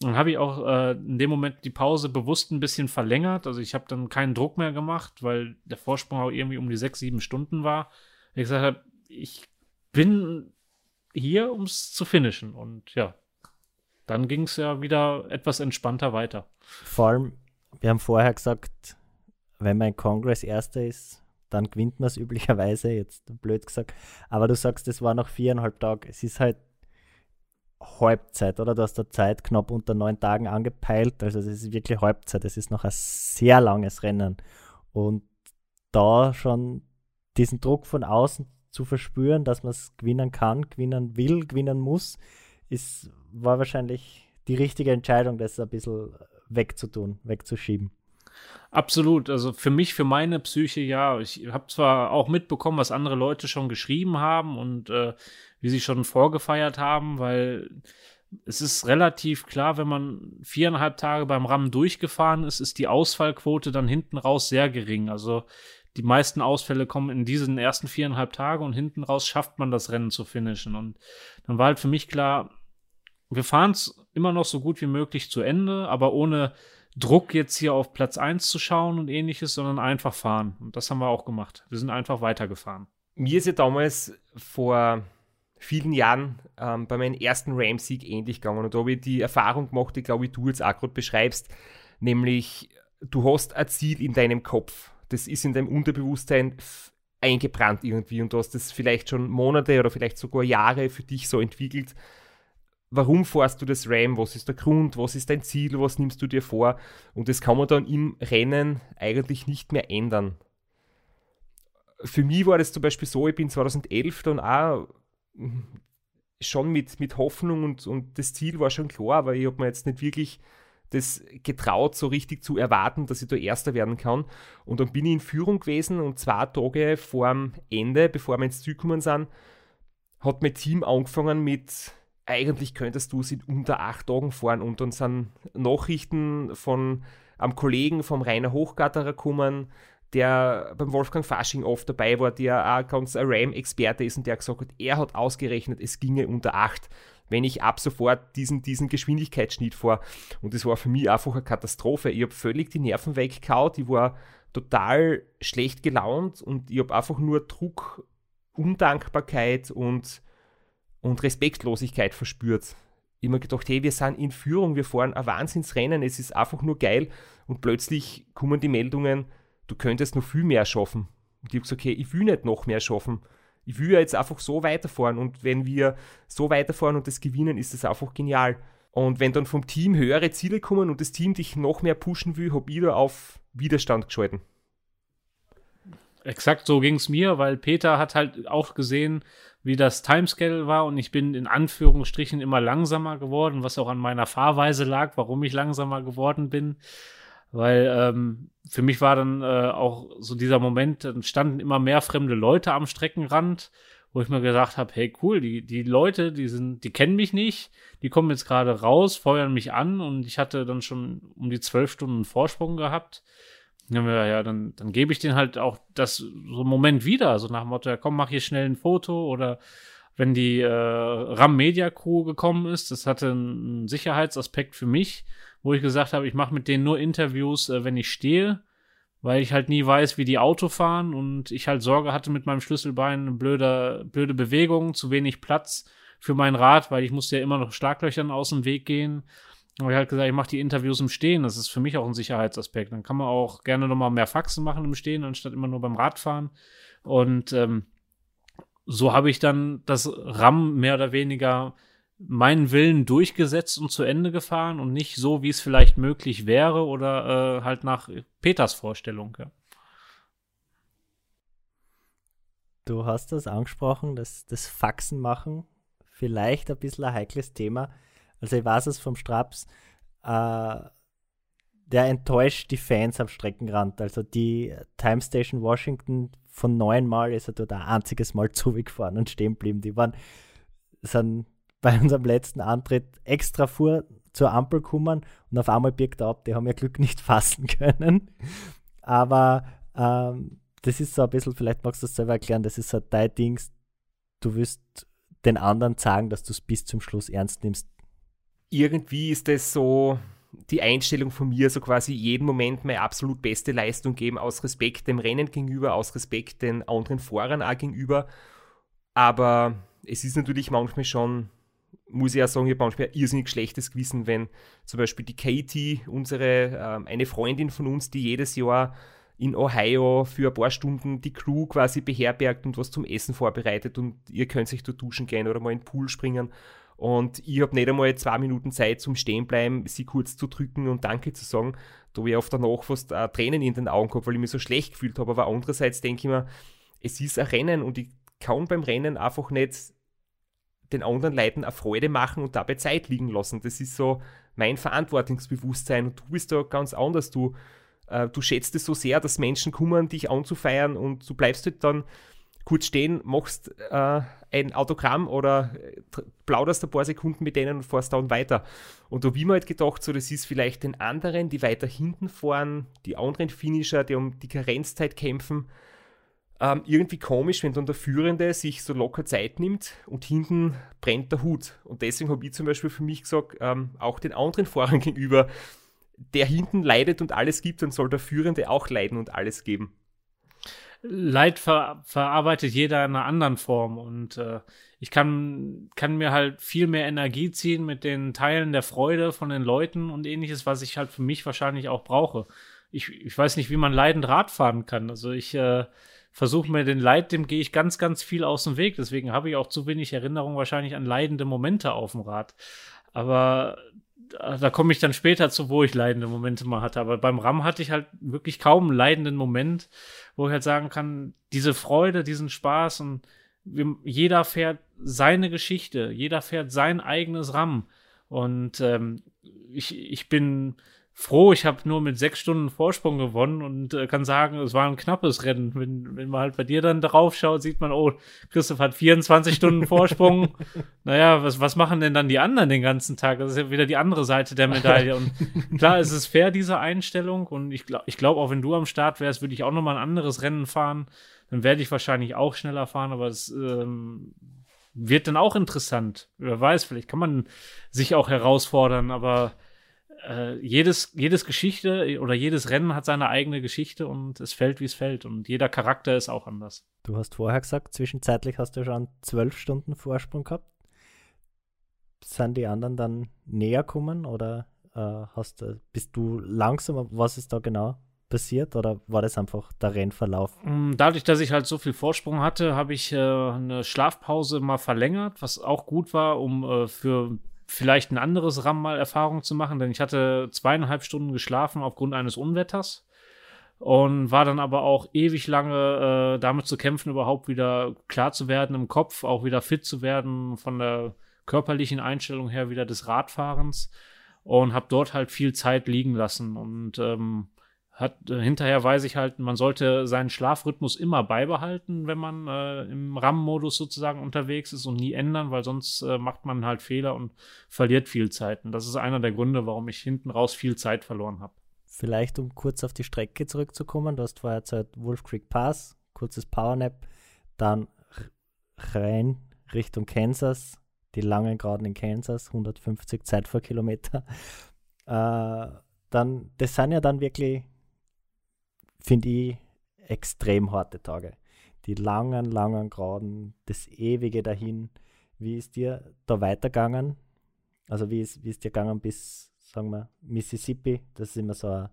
dann habe ich auch äh, in dem Moment die Pause bewusst ein bisschen verlängert. Also ich habe dann keinen Druck mehr gemacht, weil der Vorsprung auch irgendwie um die sechs, sieben Stunden war. Ich gesagt habe, ich bin hier, um es zu finishen. Und ja, dann ging es ja wieder etwas entspannter weiter. Vor allem, wir haben vorher gesagt, wenn man in Congress Erster ist, dann gewinnt man es üblicherweise, jetzt blöd gesagt. Aber du sagst, es war noch viereinhalb Tage. Es ist halt Halbzeit, oder? Du hast da Zeit knapp unter neun Tagen angepeilt. Also es ist wirklich Halbzeit. Es ist noch ein sehr langes Rennen. Und da schon diesen Druck von außen zu verspüren, dass man es gewinnen kann, gewinnen will, gewinnen muss, ist, war wahrscheinlich die richtige Entscheidung, das ein bisschen wegzutun, wegzuschieben. Absolut. Also für mich, für meine Psyche, ja. Ich habe zwar auch mitbekommen, was andere Leute schon geschrieben haben und äh, wie sie schon vorgefeiert haben, weil es ist relativ klar, wenn man viereinhalb Tage beim RAM durchgefahren ist, ist die Ausfallquote dann hinten raus sehr gering. Also die meisten Ausfälle kommen in diesen ersten viereinhalb Tagen und hinten raus schafft man das Rennen zu finishen. Und dann war halt für mich klar, wir fahren es immer noch so gut wie möglich zu Ende, aber ohne Druck, jetzt hier auf Platz 1 zu schauen und ähnliches, sondern einfach fahren. Und das haben wir auch gemacht. Wir sind einfach weitergefahren. Mir ist ja damals vor vielen Jahren ähm, bei meinem ersten Ram-Sieg ähnlich gegangen. Und da habe ich die Erfahrung gemacht, die glaube ich du jetzt auch gerade beschreibst, nämlich du hast ein Ziel in deinem Kopf. Das ist in deinem Unterbewusstsein eingebrannt irgendwie und du hast das vielleicht schon Monate oder vielleicht sogar Jahre für dich so entwickelt warum fährst du das RAM, was ist der Grund, was ist dein Ziel, was nimmst du dir vor und das kann man dann im Rennen eigentlich nicht mehr ändern. Für mich war das zum Beispiel so, ich bin 2011 dann auch schon mit, mit Hoffnung und, und das Ziel war schon klar, aber ich habe mir jetzt nicht wirklich das getraut, so richtig zu erwarten, dass ich da Erster werden kann. Und dann bin ich in Führung gewesen und zwei Tage vor dem Ende, bevor wir ins Ziel gekommen sind, hat mein Team angefangen mit, eigentlich könntest du es in unter acht Tagen fahren. Und dann sind Nachrichten von einem Kollegen vom Rainer Hochgatterer gekommen, der beim Wolfgang Fasching oft dabei war, der auch ganz ein RAM-Experte ist und der gesagt hat, er hat ausgerechnet, es ginge unter 8, wenn ich ab sofort diesen, diesen Geschwindigkeitsschnitt fahre. Und das war für mich einfach eine Katastrophe. Ich habe völlig die Nerven weggekaut, ich war total schlecht gelaunt und ich habe einfach nur Druck, Undankbarkeit und, und Respektlosigkeit verspürt. Mir gedacht, hey, wir sind in Führung, wir fahren ein Wahnsinnsrennen, es ist einfach nur geil und plötzlich kommen die Meldungen, du könntest noch viel mehr schaffen. Und ich habe gesagt, okay, ich will nicht noch mehr schaffen. Ich will ja jetzt einfach so weiterfahren und wenn wir so weiterfahren und das gewinnen, ist das einfach genial. Und wenn dann vom Team höhere Ziele kommen und das Team dich noch mehr pushen will, habe ich da auf Widerstand geschalten. Exakt so ging es mir, weil Peter hat halt auch gesehen, wie das Timescale war und ich bin in Anführungsstrichen immer langsamer geworden, was auch an meiner Fahrweise lag, warum ich langsamer geworden bin. Weil ähm, für mich war dann äh, auch so dieser Moment, dann standen immer mehr fremde Leute am Streckenrand, wo ich mir gesagt habe, hey cool, die, die Leute, die sind, die kennen mich nicht, die kommen jetzt gerade raus, feuern mich an und ich hatte dann schon um die zwölf Stunden Vorsprung gehabt. Wir, ja, dann, dann gebe ich den halt auch das so einen Moment wieder, so nach dem Motto, ja, komm, mach hier schnell ein Foto oder wenn die äh, RAM Media Crew gekommen ist, das hatte einen Sicherheitsaspekt für mich wo ich gesagt habe, ich mache mit denen nur Interviews, äh, wenn ich stehe, weil ich halt nie weiß, wie die Auto fahren und ich halt Sorge hatte mit meinem Schlüsselbein, blöde, blöde Bewegungen, zu wenig Platz für mein Rad, weil ich musste ja immer noch Schlaglöchern aus dem Weg gehen. Und ich halt gesagt, ich mache die Interviews im Stehen. Das ist für mich auch ein Sicherheitsaspekt. Dann kann man auch gerne nochmal mehr Faxen machen im Stehen, anstatt immer nur beim Radfahren. Und ähm, so habe ich dann das RAM mehr oder weniger meinen Willen durchgesetzt und zu Ende gefahren und nicht so, wie es vielleicht möglich wäre oder äh, halt nach Peters Vorstellung. Ja. Du hast das angesprochen, das, das Faxen machen, vielleicht ein bisschen ein heikles Thema. Also ich weiß es vom Straps, äh, der enttäuscht die Fans am Streckenrand. Also die Time Station Washington von neunmal ist er dort ein einziges Mal zugefahren und stehen geblieben. Die waren, sind bei unserem letzten Antritt extra vor zur Ampel kommen und auf einmal birgt er ab. Die haben ja Glück nicht fassen können. Aber ähm, das ist so ein bisschen, vielleicht magst du das selber erklären, das ist so dein Ding. Du wirst den anderen sagen, dass du es bis zum Schluss ernst nimmst. Irgendwie ist das so die Einstellung von mir, so quasi jeden Moment meine absolut beste Leistung geben, aus Respekt dem Rennen gegenüber, aus Respekt den anderen Fahrern auch gegenüber. Aber es ist natürlich manchmal schon muss ich ja sagen, ich habe manchmal ein irrsinnig schlechtes Gewissen, wenn zum Beispiel die Katie, unsere, ähm, eine Freundin von uns, die jedes Jahr in Ohio für ein paar Stunden die Crew quasi beherbergt und was zum Essen vorbereitet und ihr könnt sich da duschen gehen oder mal in den Pool springen. Und ich habe nicht einmal zwei Minuten Zeit zum Stehenbleiben, sie kurz zu drücken und Danke zu sagen. Da habe ich oft danach fast äh, Tränen in den Augen gehabt, weil ich mich so schlecht gefühlt habe. Aber andererseits denke ich mir, es ist ein Rennen und ich kann beim Rennen einfach nicht den anderen Leuten eine Freude machen und dabei Zeit liegen lassen. Das ist so mein Verantwortungsbewusstsein und du bist da ganz anders. Du, äh, du schätzt es so sehr, dass Menschen kommen, dich anzufeiern und du bleibst halt dann kurz stehen, machst äh, ein Autogramm oder äh, plauderst ein paar Sekunden mit denen und fährst dann weiter. Und da habe ich mir halt gedacht, so das ist vielleicht den anderen, die weiter hinten fahren, die anderen Finisher, die um die Karenzzeit kämpfen, ähm, irgendwie komisch, wenn dann der Führende sich so locker Zeit nimmt und hinten brennt der Hut. Und deswegen habe ich zum Beispiel für mich gesagt, ähm, auch den anderen Fahrern gegenüber, der hinten leidet und alles gibt, dann soll der Führende auch leiden und alles geben. Leid ver verarbeitet jeder in einer anderen Form und äh, ich kann, kann mir halt viel mehr Energie ziehen mit den Teilen der Freude von den Leuten und ähnliches, was ich halt für mich wahrscheinlich auch brauche. Ich, ich weiß nicht, wie man leidend Rad fahren kann. Also ich äh, versuche mir den Leid, dem gehe ich ganz, ganz viel aus dem Weg. Deswegen habe ich auch zu wenig Erinnerung wahrscheinlich an leidende Momente auf dem Rad. Aber da, da komme ich dann später zu, wo ich leidende Momente mal hatte. Aber beim RAM hatte ich halt wirklich kaum einen leidenden Moment, wo ich halt sagen kann, diese Freude, diesen Spaß und jeder fährt seine Geschichte, jeder fährt sein eigenes RAM. Und ähm, ich, ich bin froh, ich habe nur mit sechs Stunden Vorsprung gewonnen und äh, kann sagen, es war ein knappes Rennen. Wenn, wenn man halt bei dir dann drauf schaut, sieht man, oh, Christoph hat 24 Stunden Vorsprung. naja, was, was machen denn dann die anderen den ganzen Tag? Das ist ja wieder die andere Seite der Medaille. Und klar, es ist fair, diese Einstellung. Und ich glaube, ich glaub, auch wenn du am Start wärst, würde ich auch nochmal ein anderes Rennen fahren. Dann werde ich wahrscheinlich auch schneller fahren, aber es ähm, wird dann auch interessant. Wer weiß, vielleicht kann man sich auch herausfordern, aber äh, jedes, jedes Geschichte oder jedes Rennen hat seine eigene Geschichte und es fällt, wie es fällt. Und jeder Charakter ist auch anders. Du hast vorher gesagt, zwischenzeitlich hast du schon zwölf Stunden Vorsprung gehabt. Sind die anderen dann näher gekommen oder äh, hast, bist du langsam? Was ist da genau passiert oder war das einfach der Rennverlauf? Mm, dadurch, dass ich halt so viel Vorsprung hatte, habe ich äh, eine Schlafpause mal verlängert, was auch gut war, um äh, für vielleicht ein anderes RAM mal Erfahrung zu machen, denn ich hatte zweieinhalb Stunden geschlafen aufgrund eines Unwetters und war dann aber auch ewig lange äh, damit zu kämpfen, überhaupt wieder klar zu werden im Kopf, auch wieder fit zu werden von der körperlichen Einstellung her wieder des Radfahrens und habe dort halt viel Zeit liegen lassen und ähm, hat, äh, hinterher weiß ich halt, man sollte seinen Schlafrhythmus immer beibehalten, wenn man äh, im RAM-Modus sozusagen unterwegs ist und nie ändern, weil sonst äh, macht man halt Fehler und verliert viel Zeit. Und das ist einer der Gründe, warum ich hinten raus viel Zeit verloren habe. Vielleicht, um kurz auf die Strecke zurückzukommen, du hast vorher Zeit Wolf Creek Pass, kurzes Powernap, dann rein Richtung Kansas, die langen Graden in Kansas, 150 Zeit vor Kilometer. Äh, dann, das sind ja dann wirklich finde ich, extrem harte Tage. Die langen, langen Graden, das ewige dahin. Wie ist dir da weitergegangen? Also wie ist, wie ist dir gegangen bis, sagen wir, Mississippi? Das ist immer so ein,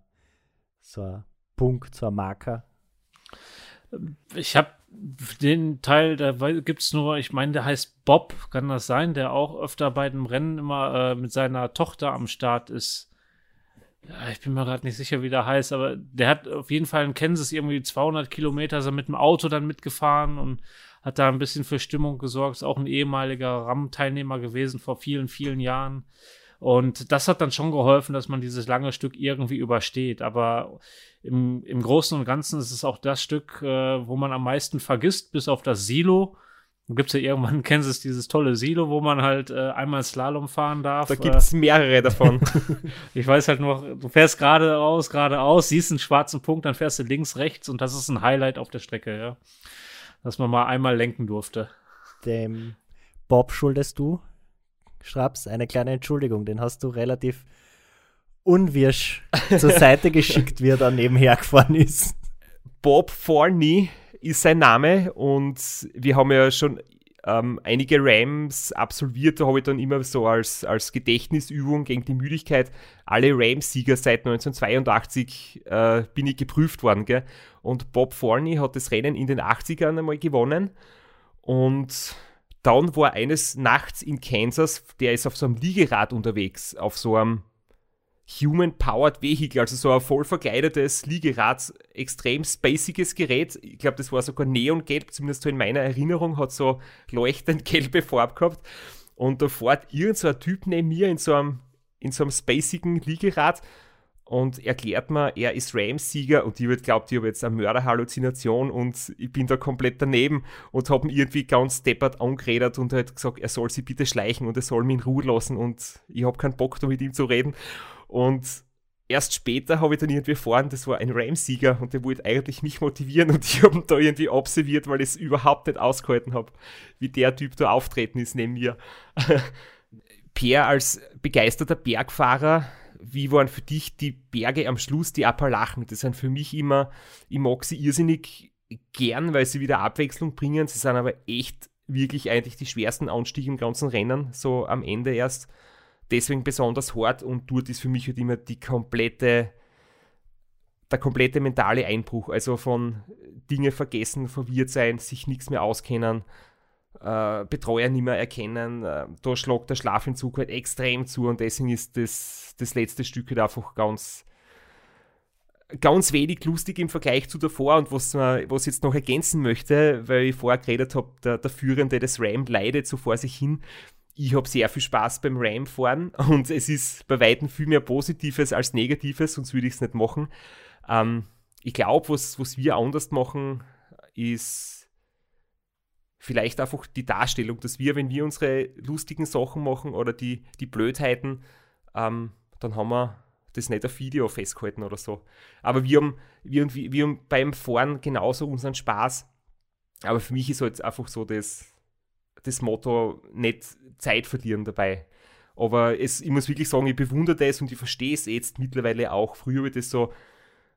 so ein Punkt, so ein Marker. Ich habe den Teil, da gibt es nur, ich meine, der heißt Bob, kann das sein, der auch öfter bei dem Rennen immer äh, mit seiner Tochter am Start ist ja, ich bin mir gerade nicht sicher, wie der heißt, aber der hat auf jeden Fall in Kansas irgendwie 200 Kilometer er mit dem Auto dann mitgefahren und hat da ein bisschen für Stimmung gesorgt. Ist auch ein ehemaliger RAM-Teilnehmer gewesen vor vielen, vielen Jahren. Und das hat dann schon geholfen, dass man dieses lange Stück irgendwie übersteht. Aber im, im Großen und Ganzen ist es auch das Stück, äh, wo man am meisten vergisst, bis auf das Silo dann gibt es ja irgendwann in Kansas dieses tolle Silo, wo man halt äh, einmal Slalom fahren darf. Da gibt es äh, mehrere davon. ich weiß halt nur, du fährst geradeaus, geradeaus, siehst einen schwarzen Punkt, dann fährst du links, rechts und das ist ein Highlight auf der Strecke, ja. Dass man mal einmal lenken durfte. Dem Bob schuldest du, Schraps, eine kleine Entschuldigung. Den hast du relativ unwirsch zur Seite geschickt, wie er da nebenher gefahren ist. Bob Forney ist sein Name und wir haben ja schon ähm, einige Rams absolviert. Da habe ich dann immer so als, als Gedächtnisübung gegen die Müdigkeit alle Rams-Sieger seit 1982 äh, bin ich geprüft worden. Gell? Und Bob Forney hat das Rennen in den 80ern einmal gewonnen und dann war eines Nachts in Kansas, der ist auf so einem Liegerad unterwegs, auf so einem Human-Powered Vehicle, also so ein voll verkleidetes Liegerad, extrem spaciges Gerät. Ich glaube, das war sogar neongelb, zumindest so in meiner Erinnerung, hat so leuchtend gelbe Farbe gehabt. Und da fährt irgend so ein Typ neben mir in so einem, in so einem spacigen Liegerad und erklärt mir, er ist Rams-Sieger und ich wird glaubt, ich habe jetzt eine Mörderhalluzination und ich bin da komplett daneben und habe ihn irgendwie ganz deppert angeredet und hat gesagt, er soll sich bitte schleichen und er soll mich in Ruhe lassen und ich habe keinen Bock da mit ihm zu reden. Und erst später habe ich dann irgendwie erfahren, das war ein Ram-Sieger und der wollte eigentlich mich motivieren und ich habe ihn da irgendwie observiert, weil ich es überhaupt nicht ausgehalten habe, wie der Typ da auftreten ist neben mir. Per, als begeisterter Bergfahrer, wie waren für dich die Berge am Schluss, die Appalachen? Das sind für mich immer, ich mag sie irrsinnig gern, weil sie wieder Abwechslung bringen. Sie sind aber echt wirklich eigentlich die schwersten Anstiege im ganzen Rennen, so am Ende erst deswegen besonders hart und dort ist für mich halt immer die komplette, der komplette mentale Einbruch, also von Dinge vergessen, verwirrt sein, sich nichts mehr auskennen, äh, Betreuer nicht mehr erkennen, äh, da schlagt der Schlafentzug halt extrem zu und deswegen ist das, das letzte Stück halt einfach ganz, ganz wenig lustig im Vergleich zu davor und was, was ich jetzt noch ergänzen möchte, weil ich vorher geredet habe, der, der Führende des RAM leidet so vor sich hin ich habe sehr viel Spaß beim Ram fahren und es ist bei Weitem viel mehr Positives als Negatives, sonst würde ich es nicht machen. Ähm, ich glaube, was, was wir anders machen, ist vielleicht einfach die Darstellung, dass wir, wenn wir unsere lustigen Sachen machen oder die, die Blödheiten, ähm, dann haben wir das nicht auf Video festgehalten oder so. Aber wir haben, wir, wir haben beim Fahren genauso unseren Spaß. Aber für mich ist halt einfach so das, das Motto, nicht Zeit verlieren dabei. Aber es, ich muss wirklich sagen, ich bewundere das und ich verstehe es jetzt mittlerweile auch. Früher habe ich das so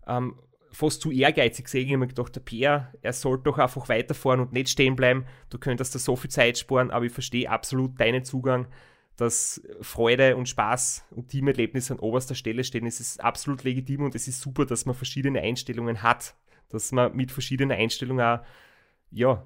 ähm, fast zu ehrgeizig gesehen. Ich habe mir gedacht, der Peer, er sollte doch einfach weiterfahren und nicht stehen bleiben. Du könntest da so viel Zeit sparen, aber ich verstehe absolut deinen Zugang dass Freude und Spaß und Teamerlebnis an oberster Stelle stehen. Es ist absolut legitim und es ist super, dass man verschiedene Einstellungen hat, dass man mit verschiedenen Einstellungen auch, ja,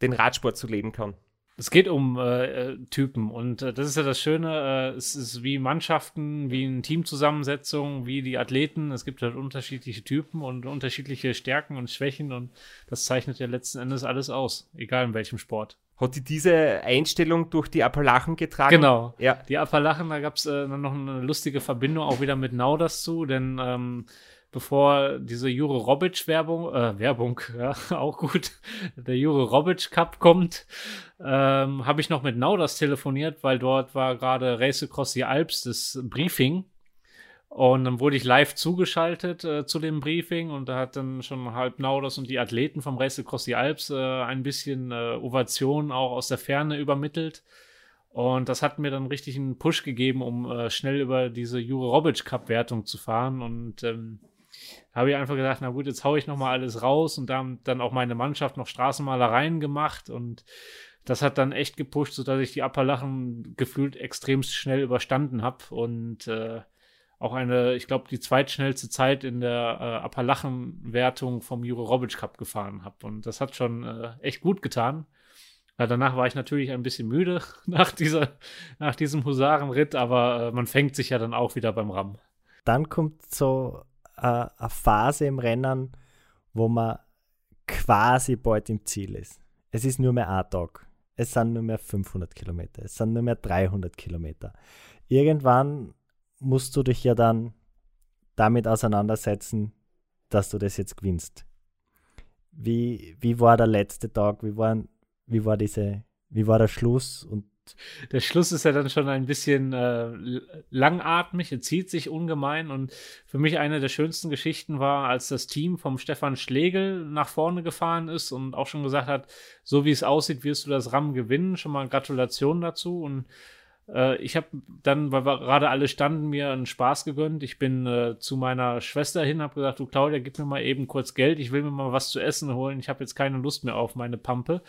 den Radsport zu leben kann. Es geht um äh, Typen und äh, das ist ja das Schöne. Äh, es ist wie Mannschaften, wie eine Teamzusammensetzung, wie die Athleten. Es gibt halt unterschiedliche Typen und unterschiedliche Stärken und Schwächen und das zeichnet ja letzten Endes alles aus, egal in welchem Sport. Hat die diese Einstellung durch die Appalachen getragen? Genau. Ja. Die Appalachen, da gab es äh, noch eine lustige Verbindung auch wieder mit Nauders zu, denn ähm, bevor diese Jure Robic Werbung, äh, Werbung, ja, auch gut, der Jure Robic Cup kommt, ähm, habe ich noch mit Nauders telefoniert, weil dort war gerade Race Across the Alps, das Briefing. Und dann wurde ich live zugeschaltet äh, zu dem Briefing und da hat dann schon halb Nauders und die Athleten vom Race Across the Alps äh, ein bisschen äh, Ovationen auch aus der Ferne übermittelt. Und das hat mir dann richtig einen Push gegeben, um äh, schnell über diese Jure Robic Cup Wertung zu fahren. Und ähm, habe ich einfach gedacht, na gut, jetzt haue ich nochmal alles raus und dann, dann auch meine Mannschaft noch Straßenmalereien gemacht und das hat dann echt gepusht, sodass ich die Appalachen gefühlt extrem schnell überstanden habe und äh, auch eine, ich glaube, die zweitschnellste Zeit in der äh, Appalachen-Wertung vom Jure Robic Cup gefahren habe. Und das hat schon äh, echt gut getan. Ja, danach war ich natürlich ein bisschen müde nach, dieser, nach diesem Husarenritt, aber äh, man fängt sich ja dann auch wieder beim Ram. Dann kommt so eine Phase im Rennen, wo man quasi bald im Ziel ist. Es ist nur mehr ein Tag. Es sind nur mehr 500 Kilometer. Es sind nur mehr 300 Kilometer. Irgendwann musst du dich ja dann damit auseinandersetzen, dass du das jetzt gewinnst. Wie, wie war der letzte Tag? Wie, waren, wie, war diese, wie war der Schluss? Und der Schluss ist ja dann schon ein bisschen äh, langatmig, er zieht sich ungemein und für mich eine der schönsten Geschichten war, als das Team vom Stefan Schlegel nach vorne gefahren ist und auch schon gesagt hat, so wie es aussieht, wirst du das RAM gewinnen. Schon mal Gratulation dazu und äh, ich habe dann, weil wir gerade alle standen, mir einen Spaß gegönnt. Ich bin äh, zu meiner Schwester hin, habe gesagt, du Claudia, gib mir mal eben kurz Geld, ich will mir mal was zu essen holen. Ich habe jetzt keine Lust mehr auf meine Pampe.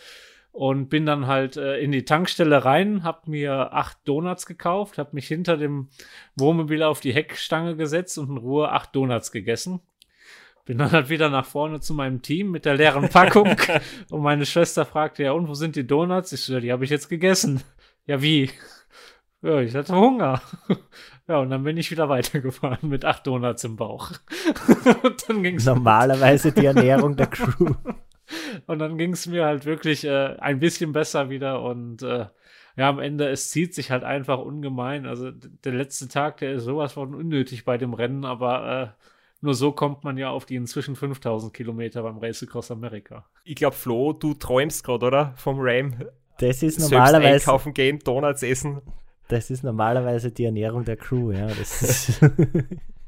Und bin dann halt äh, in die Tankstelle rein, habe mir acht Donuts gekauft, habe mich hinter dem Wohnmobil auf die Heckstange gesetzt und in Ruhe acht Donuts gegessen. Bin dann halt wieder nach vorne zu meinem Team mit der leeren Packung und meine Schwester fragte, ja und, wo sind die Donuts? Ich so, die habe ich jetzt gegessen. Ja, wie? Ja, ich hatte Hunger. Ja, und dann bin ich wieder weitergefahren mit acht Donuts im Bauch. und dann ging's Normalerweise die Ernährung der Crew. Und dann ging es mir halt wirklich äh, ein bisschen besser wieder und äh, ja, am Ende, es zieht sich halt einfach ungemein. Also der letzte Tag, der ist sowas von unnötig bei dem Rennen, aber äh, nur so kommt man ja auf die inzwischen 5000 Kilometer beim Race Across America. Ich glaube, Flo, du träumst gerade, oder? Vom Ram. Das ist normalerweise. Selbst einkaufen gehen, Donuts essen. Das ist normalerweise die Ernährung der Crew, ja.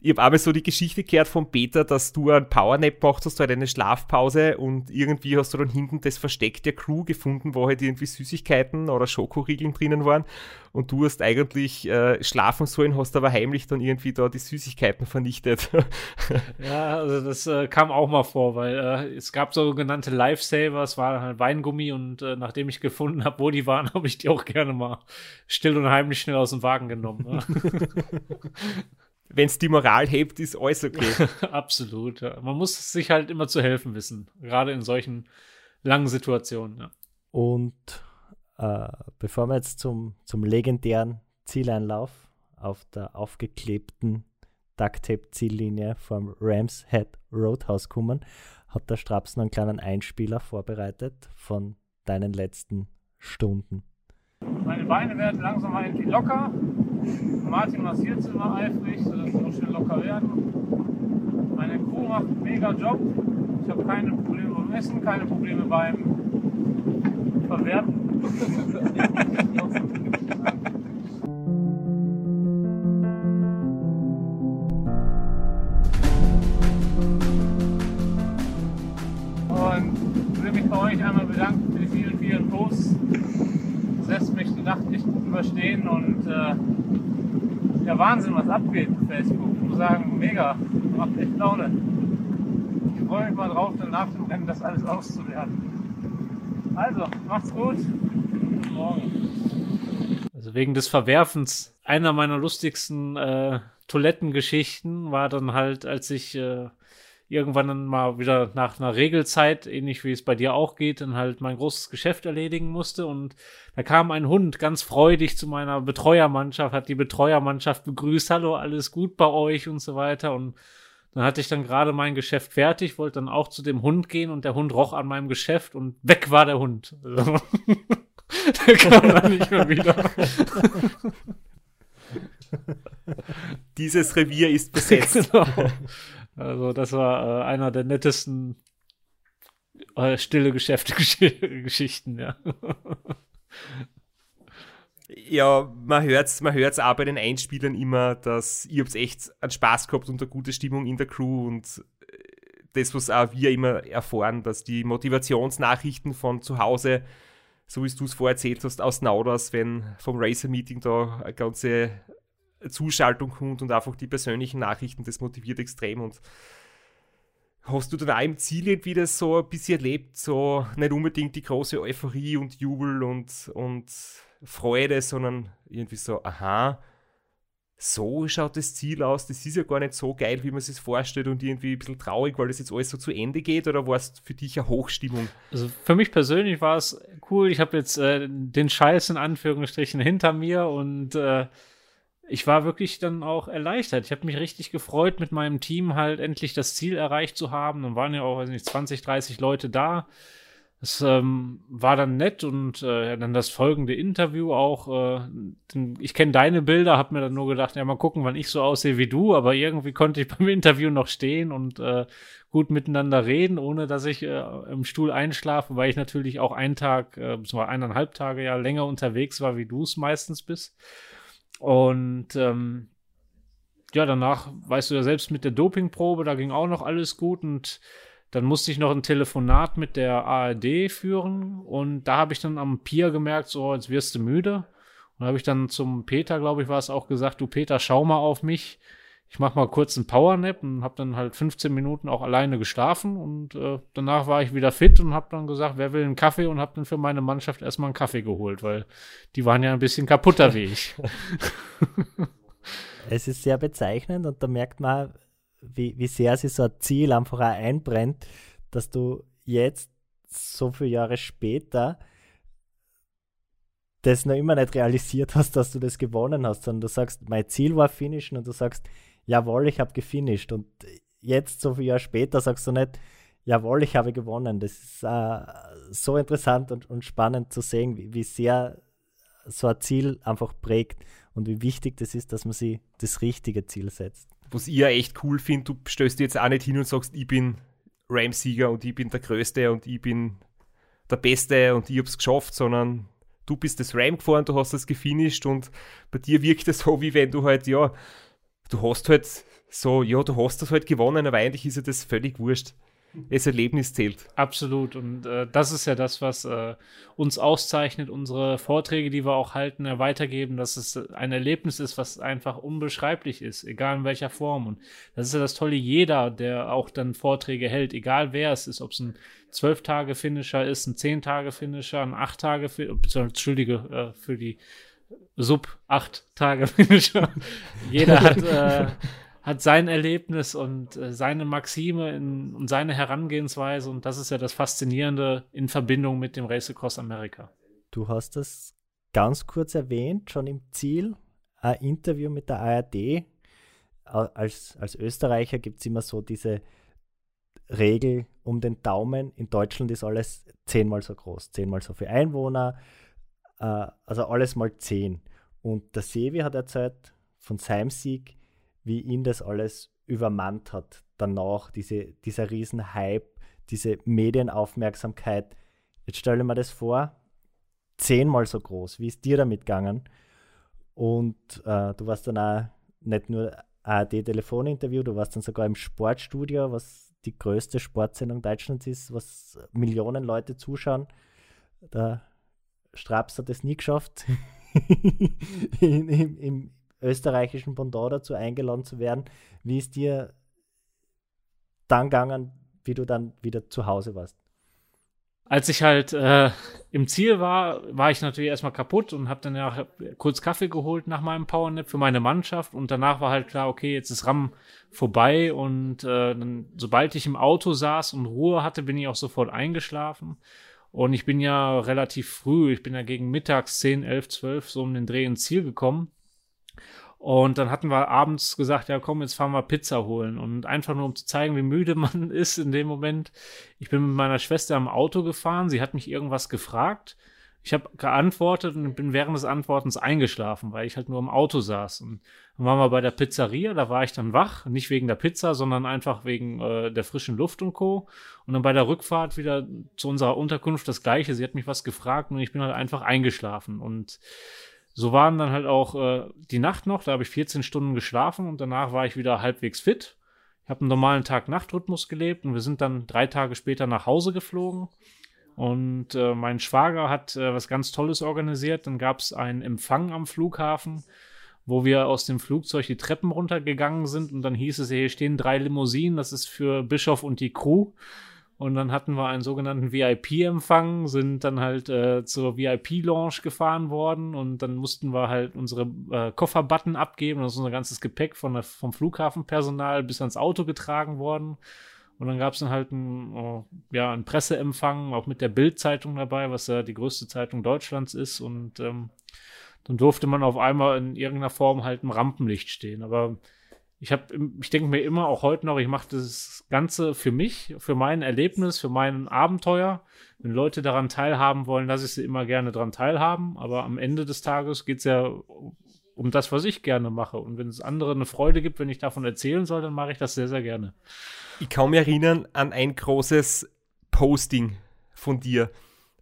ich habe aber so die Geschichte gehört von Peter, dass du einen Powernap gemacht hast, halt eine Schlafpause und irgendwie hast du dann hinten das Versteck der Crew gefunden, wo halt irgendwie Süßigkeiten oder Schokoriegeln drinnen waren und du hast eigentlich äh, schlafen sollen, hast aber heimlich dann irgendwie da die Süßigkeiten vernichtet. ja, also das äh, kam auch mal vor, weil äh, es gab sogenannte Lifesaver, es war halt Weingummi und äh, nachdem ich gefunden habe, wo die waren, habe ich die auch gerne mal still und heimlich schnell aus dem Wagen genommen. Ne? wenn es die Moral hebt, ist alles okay. Absolut. Ja. Man muss sich halt immer zu helfen wissen, gerade in solchen langen Situationen. Ja. Und äh, bevor wir jetzt zum, zum legendären Zieleinlauf auf der aufgeklebten Ducktape-Ziellinie vom Rams Head Roadhouse kommen, hat der Strapsen einen kleinen Einspieler vorbereitet von deinen letzten Stunden. Meine Beine werden langsam mal irgendwie locker. Martin massiert sie immer eifrig, sodass sie auch schön locker werden. Meine Crew macht einen mega Job. Ich habe keine Probleme beim Essen, keine Probleme beim Verwerten. Und will mich bei euch einmal bedanken für die vielen, vielen Posts. Lässt mich die Nacht nicht überstehen und äh, ja, Wahnsinn, was abgeht auf Facebook. Ich muss sagen, mega, macht echt Laune. Ich freue mich mal drauf, dann nach dem Rennen das alles auszuwerten. Also, macht's gut. Bis morgen. Also wegen des Verwerfens einer meiner lustigsten äh, Toilettengeschichten war dann halt, als ich äh, irgendwann dann mal wieder nach einer Regelzeit, ähnlich wie es bei dir auch geht, dann halt mein großes Geschäft erledigen musste. Und da kam ein Hund ganz freudig zu meiner Betreuermannschaft, hat die Betreuermannschaft begrüßt, hallo, alles gut bei euch und so weiter. Und dann hatte ich dann gerade mein Geschäft fertig, wollte dann auch zu dem Hund gehen und der Hund roch an meinem Geschäft und weg war der Hund. Also, der kam dann nicht mehr wieder. Dieses Revier ist besetzt. genau. Also das war äh, einer der nettesten äh, stille Geschäfte-Geschichten, ja. Ja, man hört es man hört's auch bei den Einspielern immer, dass ihr habt echt einen Spaß gehabt und eine gute Stimmung in der Crew und äh, das, was auch wir immer erfahren, dass die Motivationsnachrichten von zu Hause, so wie du es vorher erzählt hast, aus Nauders, wenn vom Racer-Meeting da eine ganze Zuschaltung kommt und einfach die persönlichen Nachrichten, das motiviert extrem und hast du dann auch im Ziel irgendwie das so ein bisschen erlebt, so nicht unbedingt die große Euphorie und Jubel und, und Freude, sondern irgendwie so, aha, so schaut das Ziel aus, das ist ja gar nicht so geil, wie man sich vorstellt und irgendwie ein bisschen traurig, weil das jetzt alles so zu Ende geht oder war es für dich eine Hochstimmung? Also für mich persönlich war es cool, ich habe jetzt äh, den Scheiß in Anführungsstrichen hinter mir und äh, ich war wirklich dann auch erleichtert. Ich habe mich richtig gefreut, mit meinem Team halt endlich das Ziel erreicht zu haben. Dann waren ja auch, weiß nicht, 20, 30 Leute da. Das ähm, war dann nett und äh, dann das folgende Interview auch. Äh, ich kenne deine Bilder, habe mir dann nur gedacht, ja, mal gucken, wann ich so aussehe wie du, aber irgendwie konnte ich beim Interview noch stehen und äh, gut miteinander reden, ohne dass ich äh, im Stuhl einschlafe, weil ich natürlich auch einen Tag, äh, eineinhalb Tage ja länger unterwegs war, wie du es meistens bist. Und ähm, ja, danach, weißt du ja selbst mit der Dopingprobe, da ging auch noch alles gut und dann musste ich noch ein Telefonat mit der ARD führen und da habe ich dann am Pier gemerkt, so, jetzt wirst du müde. Und habe ich dann zum Peter, glaube ich, war es auch gesagt, du Peter, schau mal auf mich ich mache mal kurz einen Powernap und habe dann halt 15 Minuten auch alleine geschlafen und äh, danach war ich wieder fit und habe dann gesagt, wer will einen Kaffee und habe dann für meine Mannschaft erstmal einen Kaffee geholt, weil die waren ja ein bisschen kaputter wie ich. es ist sehr bezeichnend und da merkt man, wie, wie sehr sich so ein Ziel einfach auch einbrennt, dass du jetzt so viele Jahre später das noch immer nicht realisiert hast, dass du das gewonnen hast, sondern du sagst, mein Ziel war finishen und du sagst, jawohl, ich habe gefinisht. Und jetzt, so viele Jahre später, sagst du nicht, jawohl, ich habe gewonnen. Das ist äh, so interessant und, und, spannend zu sehen, wie, wie, sehr so ein Ziel einfach prägt und wie wichtig das ist, dass man sich das richtige Ziel setzt. Was ich ja echt cool finde, du stößt jetzt auch nicht hin und sagst, ich bin Ram-Sieger und ich bin der Größte und ich bin der Beste und ich habe es geschafft, sondern du bist das Ram gefahren, du hast das gefinisht und bei dir wirkt es so, wie wenn du halt, ja, du hast halt so, ja, du hast das halt gewonnen, aber eigentlich ist ja das völlig wurscht. Das Erlebnis zählt. Absolut. Und äh, das ist ja das, was äh, uns auszeichnet, unsere Vorträge, die wir auch halten, äh, weitergeben, dass es ein Erlebnis ist, was einfach unbeschreiblich ist, egal in welcher Form. Und das ist ja das Tolle, jeder, der auch dann Vorträge hält, egal wer es ist, ob es ein zwölf Tage Finisher ist, ein zehn Tage Finisher, ein acht Tage, Entschuldige äh, für die Sub acht Tage Finisher. Jeder hat, äh, hat sein Erlebnis und äh, seine Maxime in, und seine Herangehensweise und das ist ja das Faszinierende in Verbindung mit dem Race Across America. Du hast das ganz kurz erwähnt, schon im Ziel, ein Interview mit der ARD. Als, als Österreicher gibt es immer so diese Regel um den Daumen. In Deutschland ist alles zehnmal so groß, zehnmal so viele Einwohner, also alles mal 10. Und der Sevi hat erzählt von seinem Sieg, wie ihn das alles übermannt hat. Danach diese, dieser riesen Hype, diese Medienaufmerksamkeit. Jetzt stelle ich mir das vor, zehnmal so groß. Wie ist dir damit gegangen? Und äh, du warst dann auch nicht nur ARD-Telefoninterview, du warst dann sogar im Sportstudio, was die größte Sportsendung Deutschlands ist, was Millionen Leute zuschauen. Der Straps hat es nie geschafft, in, im, im, österreichischen Pendant dazu eingeladen zu werden. Wie ist dir dann gegangen, wie du dann wieder zu Hause warst? als ich halt äh, im Ziel war, war ich natürlich erstmal kaputt und habe dann ja kurz Kaffee geholt nach meinem Powernap für meine Mannschaft und danach war halt klar, okay, jetzt ist RAM vorbei und äh, dann, sobald ich im Auto saß und Ruhe hatte, bin ich auch sofort eingeschlafen und ich bin ja relativ früh, ich bin ja gegen mittags 10, 11, 12 so um den Dreh ins Ziel gekommen und dann hatten wir abends gesagt, ja komm, jetzt fahren wir Pizza holen. Und einfach nur, um zu zeigen, wie müde man ist in dem Moment. Ich bin mit meiner Schwester am Auto gefahren. Sie hat mich irgendwas gefragt. Ich habe geantwortet und bin während des Antwortens eingeschlafen, weil ich halt nur im Auto saß. Und dann waren wir bei der Pizzeria, da war ich dann wach. Nicht wegen der Pizza, sondern einfach wegen äh, der frischen Luft und Co. Und dann bei der Rückfahrt wieder zu unserer Unterkunft das Gleiche. Sie hat mich was gefragt und ich bin halt einfach eingeschlafen. Und so waren dann halt auch äh, die Nacht noch, da habe ich 14 Stunden geschlafen und danach war ich wieder halbwegs fit. Ich habe einen normalen Tag-Nacht-Rhythmus gelebt und wir sind dann drei Tage später nach Hause geflogen. Und äh, mein Schwager hat äh, was ganz Tolles organisiert. Dann gab es einen Empfang am Flughafen, wo wir aus dem Flugzeug die Treppen runtergegangen sind. Und dann hieß es, hier stehen drei Limousinen, das ist für Bischof und die Crew. Und dann hatten wir einen sogenannten VIP-Empfang, sind dann halt äh, zur VIP-Lounge gefahren worden und dann mussten wir halt unsere äh, Kofferbutton abgeben. Das ist unser ganzes Gepäck von der, vom Flughafenpersonal bis ans Auto getragen worden. Und dann gab es dann halt einen, oh, ja, einen Presseempfang, auch mit der Bild-Zeitung dabei, was ja die größte Zeitung Deutschlands ist. Und ähm, dann durfte man auf einmal in irgendeiner Form halt im Rampenlicht stehen. Aber ich habe, ich denke mir immer, auch heute noch, ich mache das Ganze für mich, für mein Erlebnis, für mein Abenteuer. Wenn Leute daran teilhaben wollen, lasse ich sie immer gerne daran teilhaben. Aber am Ende des Tages geht es ja um das, was ich gerne mache. Und wenn es andere eine Freude gibt, wenn ich davon erzählen soll, dann mache ich das sehr, sehr gerne. Ich kann mich erinnern an ein großes Posting von dir.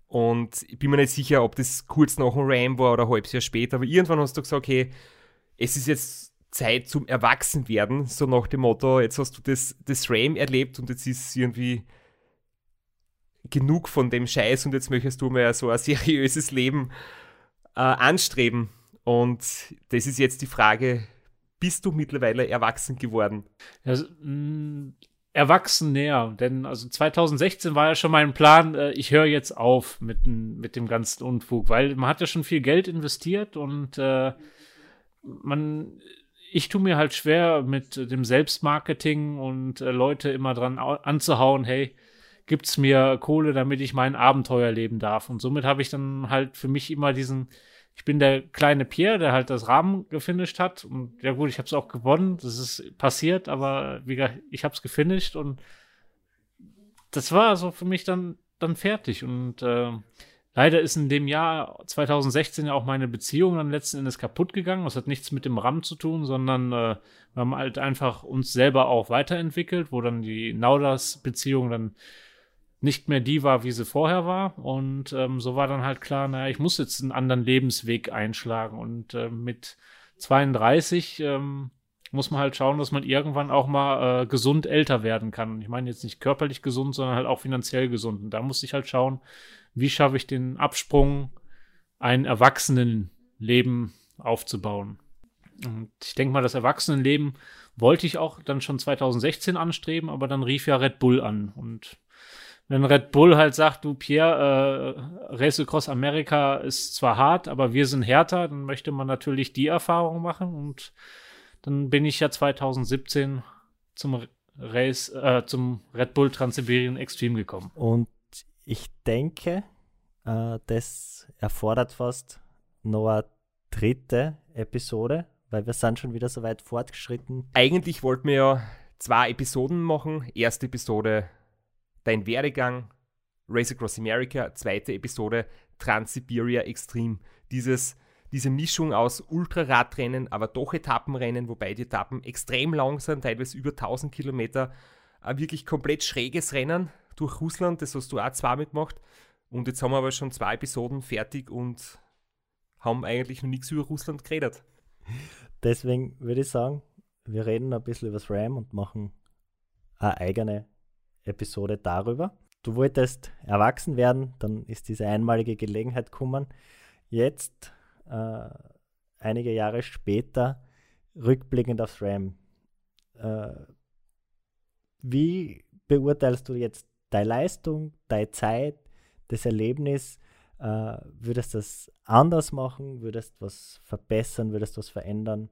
Und ich bin mir nicht sicher, ob das kurz nach dem Ram war oder halbes Jahr später. Aber irgendwann hast du gesagt, okay, es ist jetzt Zeit zum Erwachsenwerden, so nach dem Motto, jetzt hast du das, das RAM erlebt und jetzt ist irgendwie genug von dem Scheiß und jetzt möchtest du mal so ein seriöses Leben äh, anstreben. Und das ist jetzt die Frage, bist du mittlerweile erwachsen geworden? Also, erwachsen näher, denn also 2016 war ja schon mein Plan, äh, ich höre jetzt auf mit, mit dem ganzen Unfug, weil man hat ja schon viel Geld investiert und äh, man ich tue mir halt schwer mit dem Selbstmarketing und äh, Leute immer dran anzuhauen, hey, gibt's mir Kohle, damit ich mein Abenteuer leben darf. Und somit habe ich dann halt für mich immer diesen, ich bin der kleine Pierre, der halt das Rahmen gefinisht hat. Und ja gut, ich habe es auch gewonnen, das ist passiert, aber wie gesagt, ich habe es gefinisht und das war so für mich dann, dann fertig. Und äh, Leider ist in dem Jahr 2016 ja auch meine Beziehung dann letzten Endes kaputt gegangen. Das hat nichts mit dem RAM zu tun, sondern äh, wir haben halt einfach uns selber auch weiterentwickelt, wo dann die Nauders-Beziehung dann nicht mehr die war, wie sie vorher war. Und ähm, so war dann halt klar, naja, ich muss jetzt einen anderen Lebensweg einschlagen. Und äh, mit 32 ähm, muss man halt schauen, dass man irgendwann auch mal äh, gesund älter werden kann. Ich meine jetzt nicht körperlich gesund, sondern halt auch finanziell gesund. Und da muss ich halt schauen, wie schaffe ich den Absprung, ein Erwachsenenleben aufzubauen. Und ich denke mal, das Erwachsenenleben wollte ich auch dann schon 2016 anstreben, aber dann rief ja Red Bull an. Und wenn Red Bull halt sagt, du Pierre, äh, Race Across America ist zwar hart, aber wir sind härter, dann möchte man natürlich die Erfahrung machen. Und dann bin ich ja 2017 zum Race, äh, zum Red Bull Transsibirien Extreme gekommen. Und ich denke, äh, das erfordert fast noch eine dritte Episode, weil wir sind schon wieder so weit fortgeschritten. Eigentlich wollten wir ja zwei Episoden machen. Erste Episode dein Werdegang, Race Across America, zweite Episode Trans-Siberia Extreme. Dieses, diese Mischung aus Ultraradrennen, aber doch Etappenrennen, wobei die Etappen extrem lang sind, teilweise über 1000 Kilometer. Ein wirklich komplett schräges Rennen durch Russland, das hast du auch zweimal gemacht. Und jetzt haben wir aber schon zwei Episoden fertig und haben eigentlich noch nichts über Russland geredet. Deswegen würde ich sagen, wir reden ein bisschen über das RAM und machen eine eigene Episode darüber. Du wolltest erwachsen werden, dann ist diese einmalige Gelegenheit gekommen. Jetzt, äh, einige Jahre später, rückblickend aufs RAM. Äh, wie beurteilst du jetzt deine Leistung, deine Zeit, das Erlebnis? Äh, würdest du das anders machen? Würdest du was verbessern? Würdest du was verändern?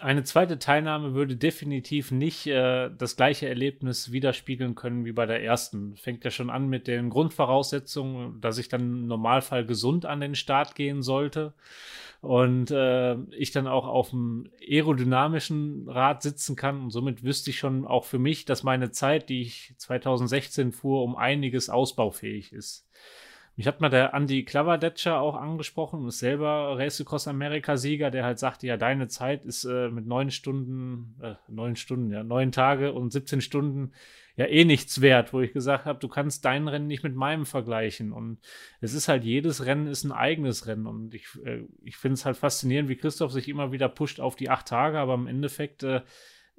Eine zweite Teilnahme würde definitiv nicht äh, das gleiche Erlebnis widerspiegeln können wie bei der ersten. Fängt ja schon an mit den Grundvoraussetzungen, dass ich dann im Normalfall gesund an den Start gehen sollte und äh, ich dann auch auf dem aerodynamischen Rad sitzen kann. Und somit wüsste ich schon auch für mich, dass meine Zeit, die ich 2016 fuhr, um einiges ausbaufähig ist. Mich hat mal der Andy Clavadetscher auch angesprochen, ist selber Race Across America Sieger, der halt sagte, ja, deine Zeit ist äh, mit neun Stunden, äh, neun Stunden, ja, neun Tage und 17 Stunden ja eh nichts wert, wo ich gesagt habe, du kannst dein Rennen nicht mit meinem vergleichen. Und es ist halt, jedes Rennen ist ein eigenes Rennen. Und ich, äh, ich finde es halt faszinierend, wie Christoph sich immer wieder pusht auf die acht Tage, aber im Endeffekt äh,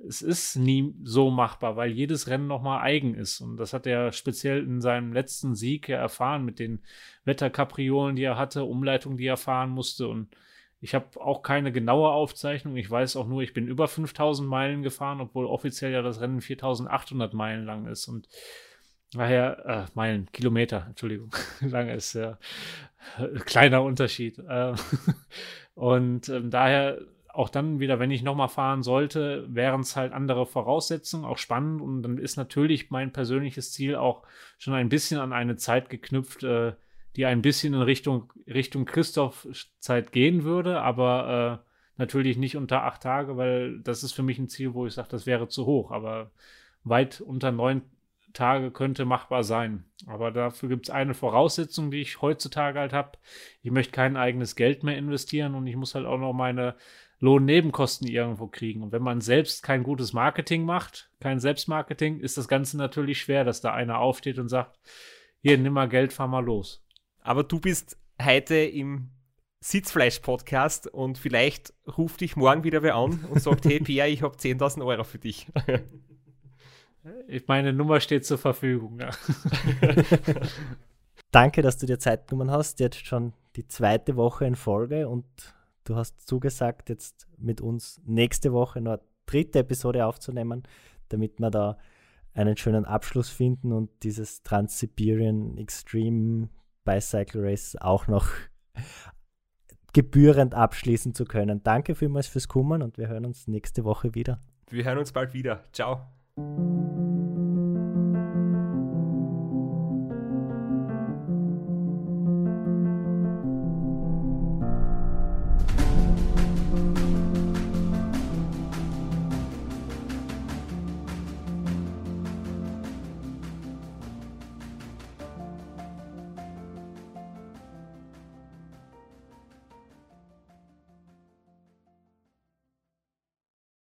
es ist nie so machbar, weil jedes Rennen nochmal eigen ist. Und das hat er speziell in seinem letzten Sieg ja erfahren mit den Wetterkapriolen, die er hatte, Umleitungen, die er fahren musste. Und ich habe auch keine genaue Aufzeichnung. Ich weiß auch nur, ich bin über 5000 Meilen gefahren, obwohl offiziell ja das Rennen 4800 Meilen lang ist. Und daher, äh, Meilen, Kilometer, Entschuldigung, lange ist ja äh, kleiner Unterschied. Äh, und ähm, daher auch dann wieder, wenn ich nochmal fahren sollte, wären es halt andere Voraussetzungen, auch spannend. Und dann ist natürlich mein persönliches Ziel auch schon ein bisschen an eine Zeit geknüpft, äh, die ein bisschen in Richtung, Richtung Christoph-Zeit gehen würde, aber äh, natürlich nicht unter acht Tage, weil das ist für mich ein Ziel, wo ich sage, das wäre zu hoch. Aber weit unter neun Tage könnte machbar sein. Aber dafür gibt es eine Voraussetzung, die ich heutzutage halt habe. Ich möchte kein eigenes Geld mehr investieren und ich muss halt auch noch meine Lohnnebenkosten irgendwo kriegen. Und wenn man selbst kein gutes Marketing macht, kein Selbstmarketing, ist das Ganze natürlich schwer, dass da einer aufsteht und sagt, hier, nimm mal Geld, fahr mal los. Aber du bist heute im Sitzfleisch-Podcast und vielleicht ruft dich morgen wieder wer an und sagt, hey Pierre, ich habe 10.000 Euro für dich. Meine Nummer steht zur Verfügung. Ja. Danke, dass du dir Zeit genommen hast. Jetzt schon die zweite Woche in Folge und Du hast zugesagt, jetzt mit uns nächste Woche noch eine dritte Episode aufzunehmen, damit wir da einen schönen Abschluss finden und dieses Trans-Siberian Extreme Bicycle Race auch noch gebührend abschließen zu können. Danke vielmals fürs Kommen und wir hören uns nächste Woche wieder. Wir hören uns bald wieder. Ciao.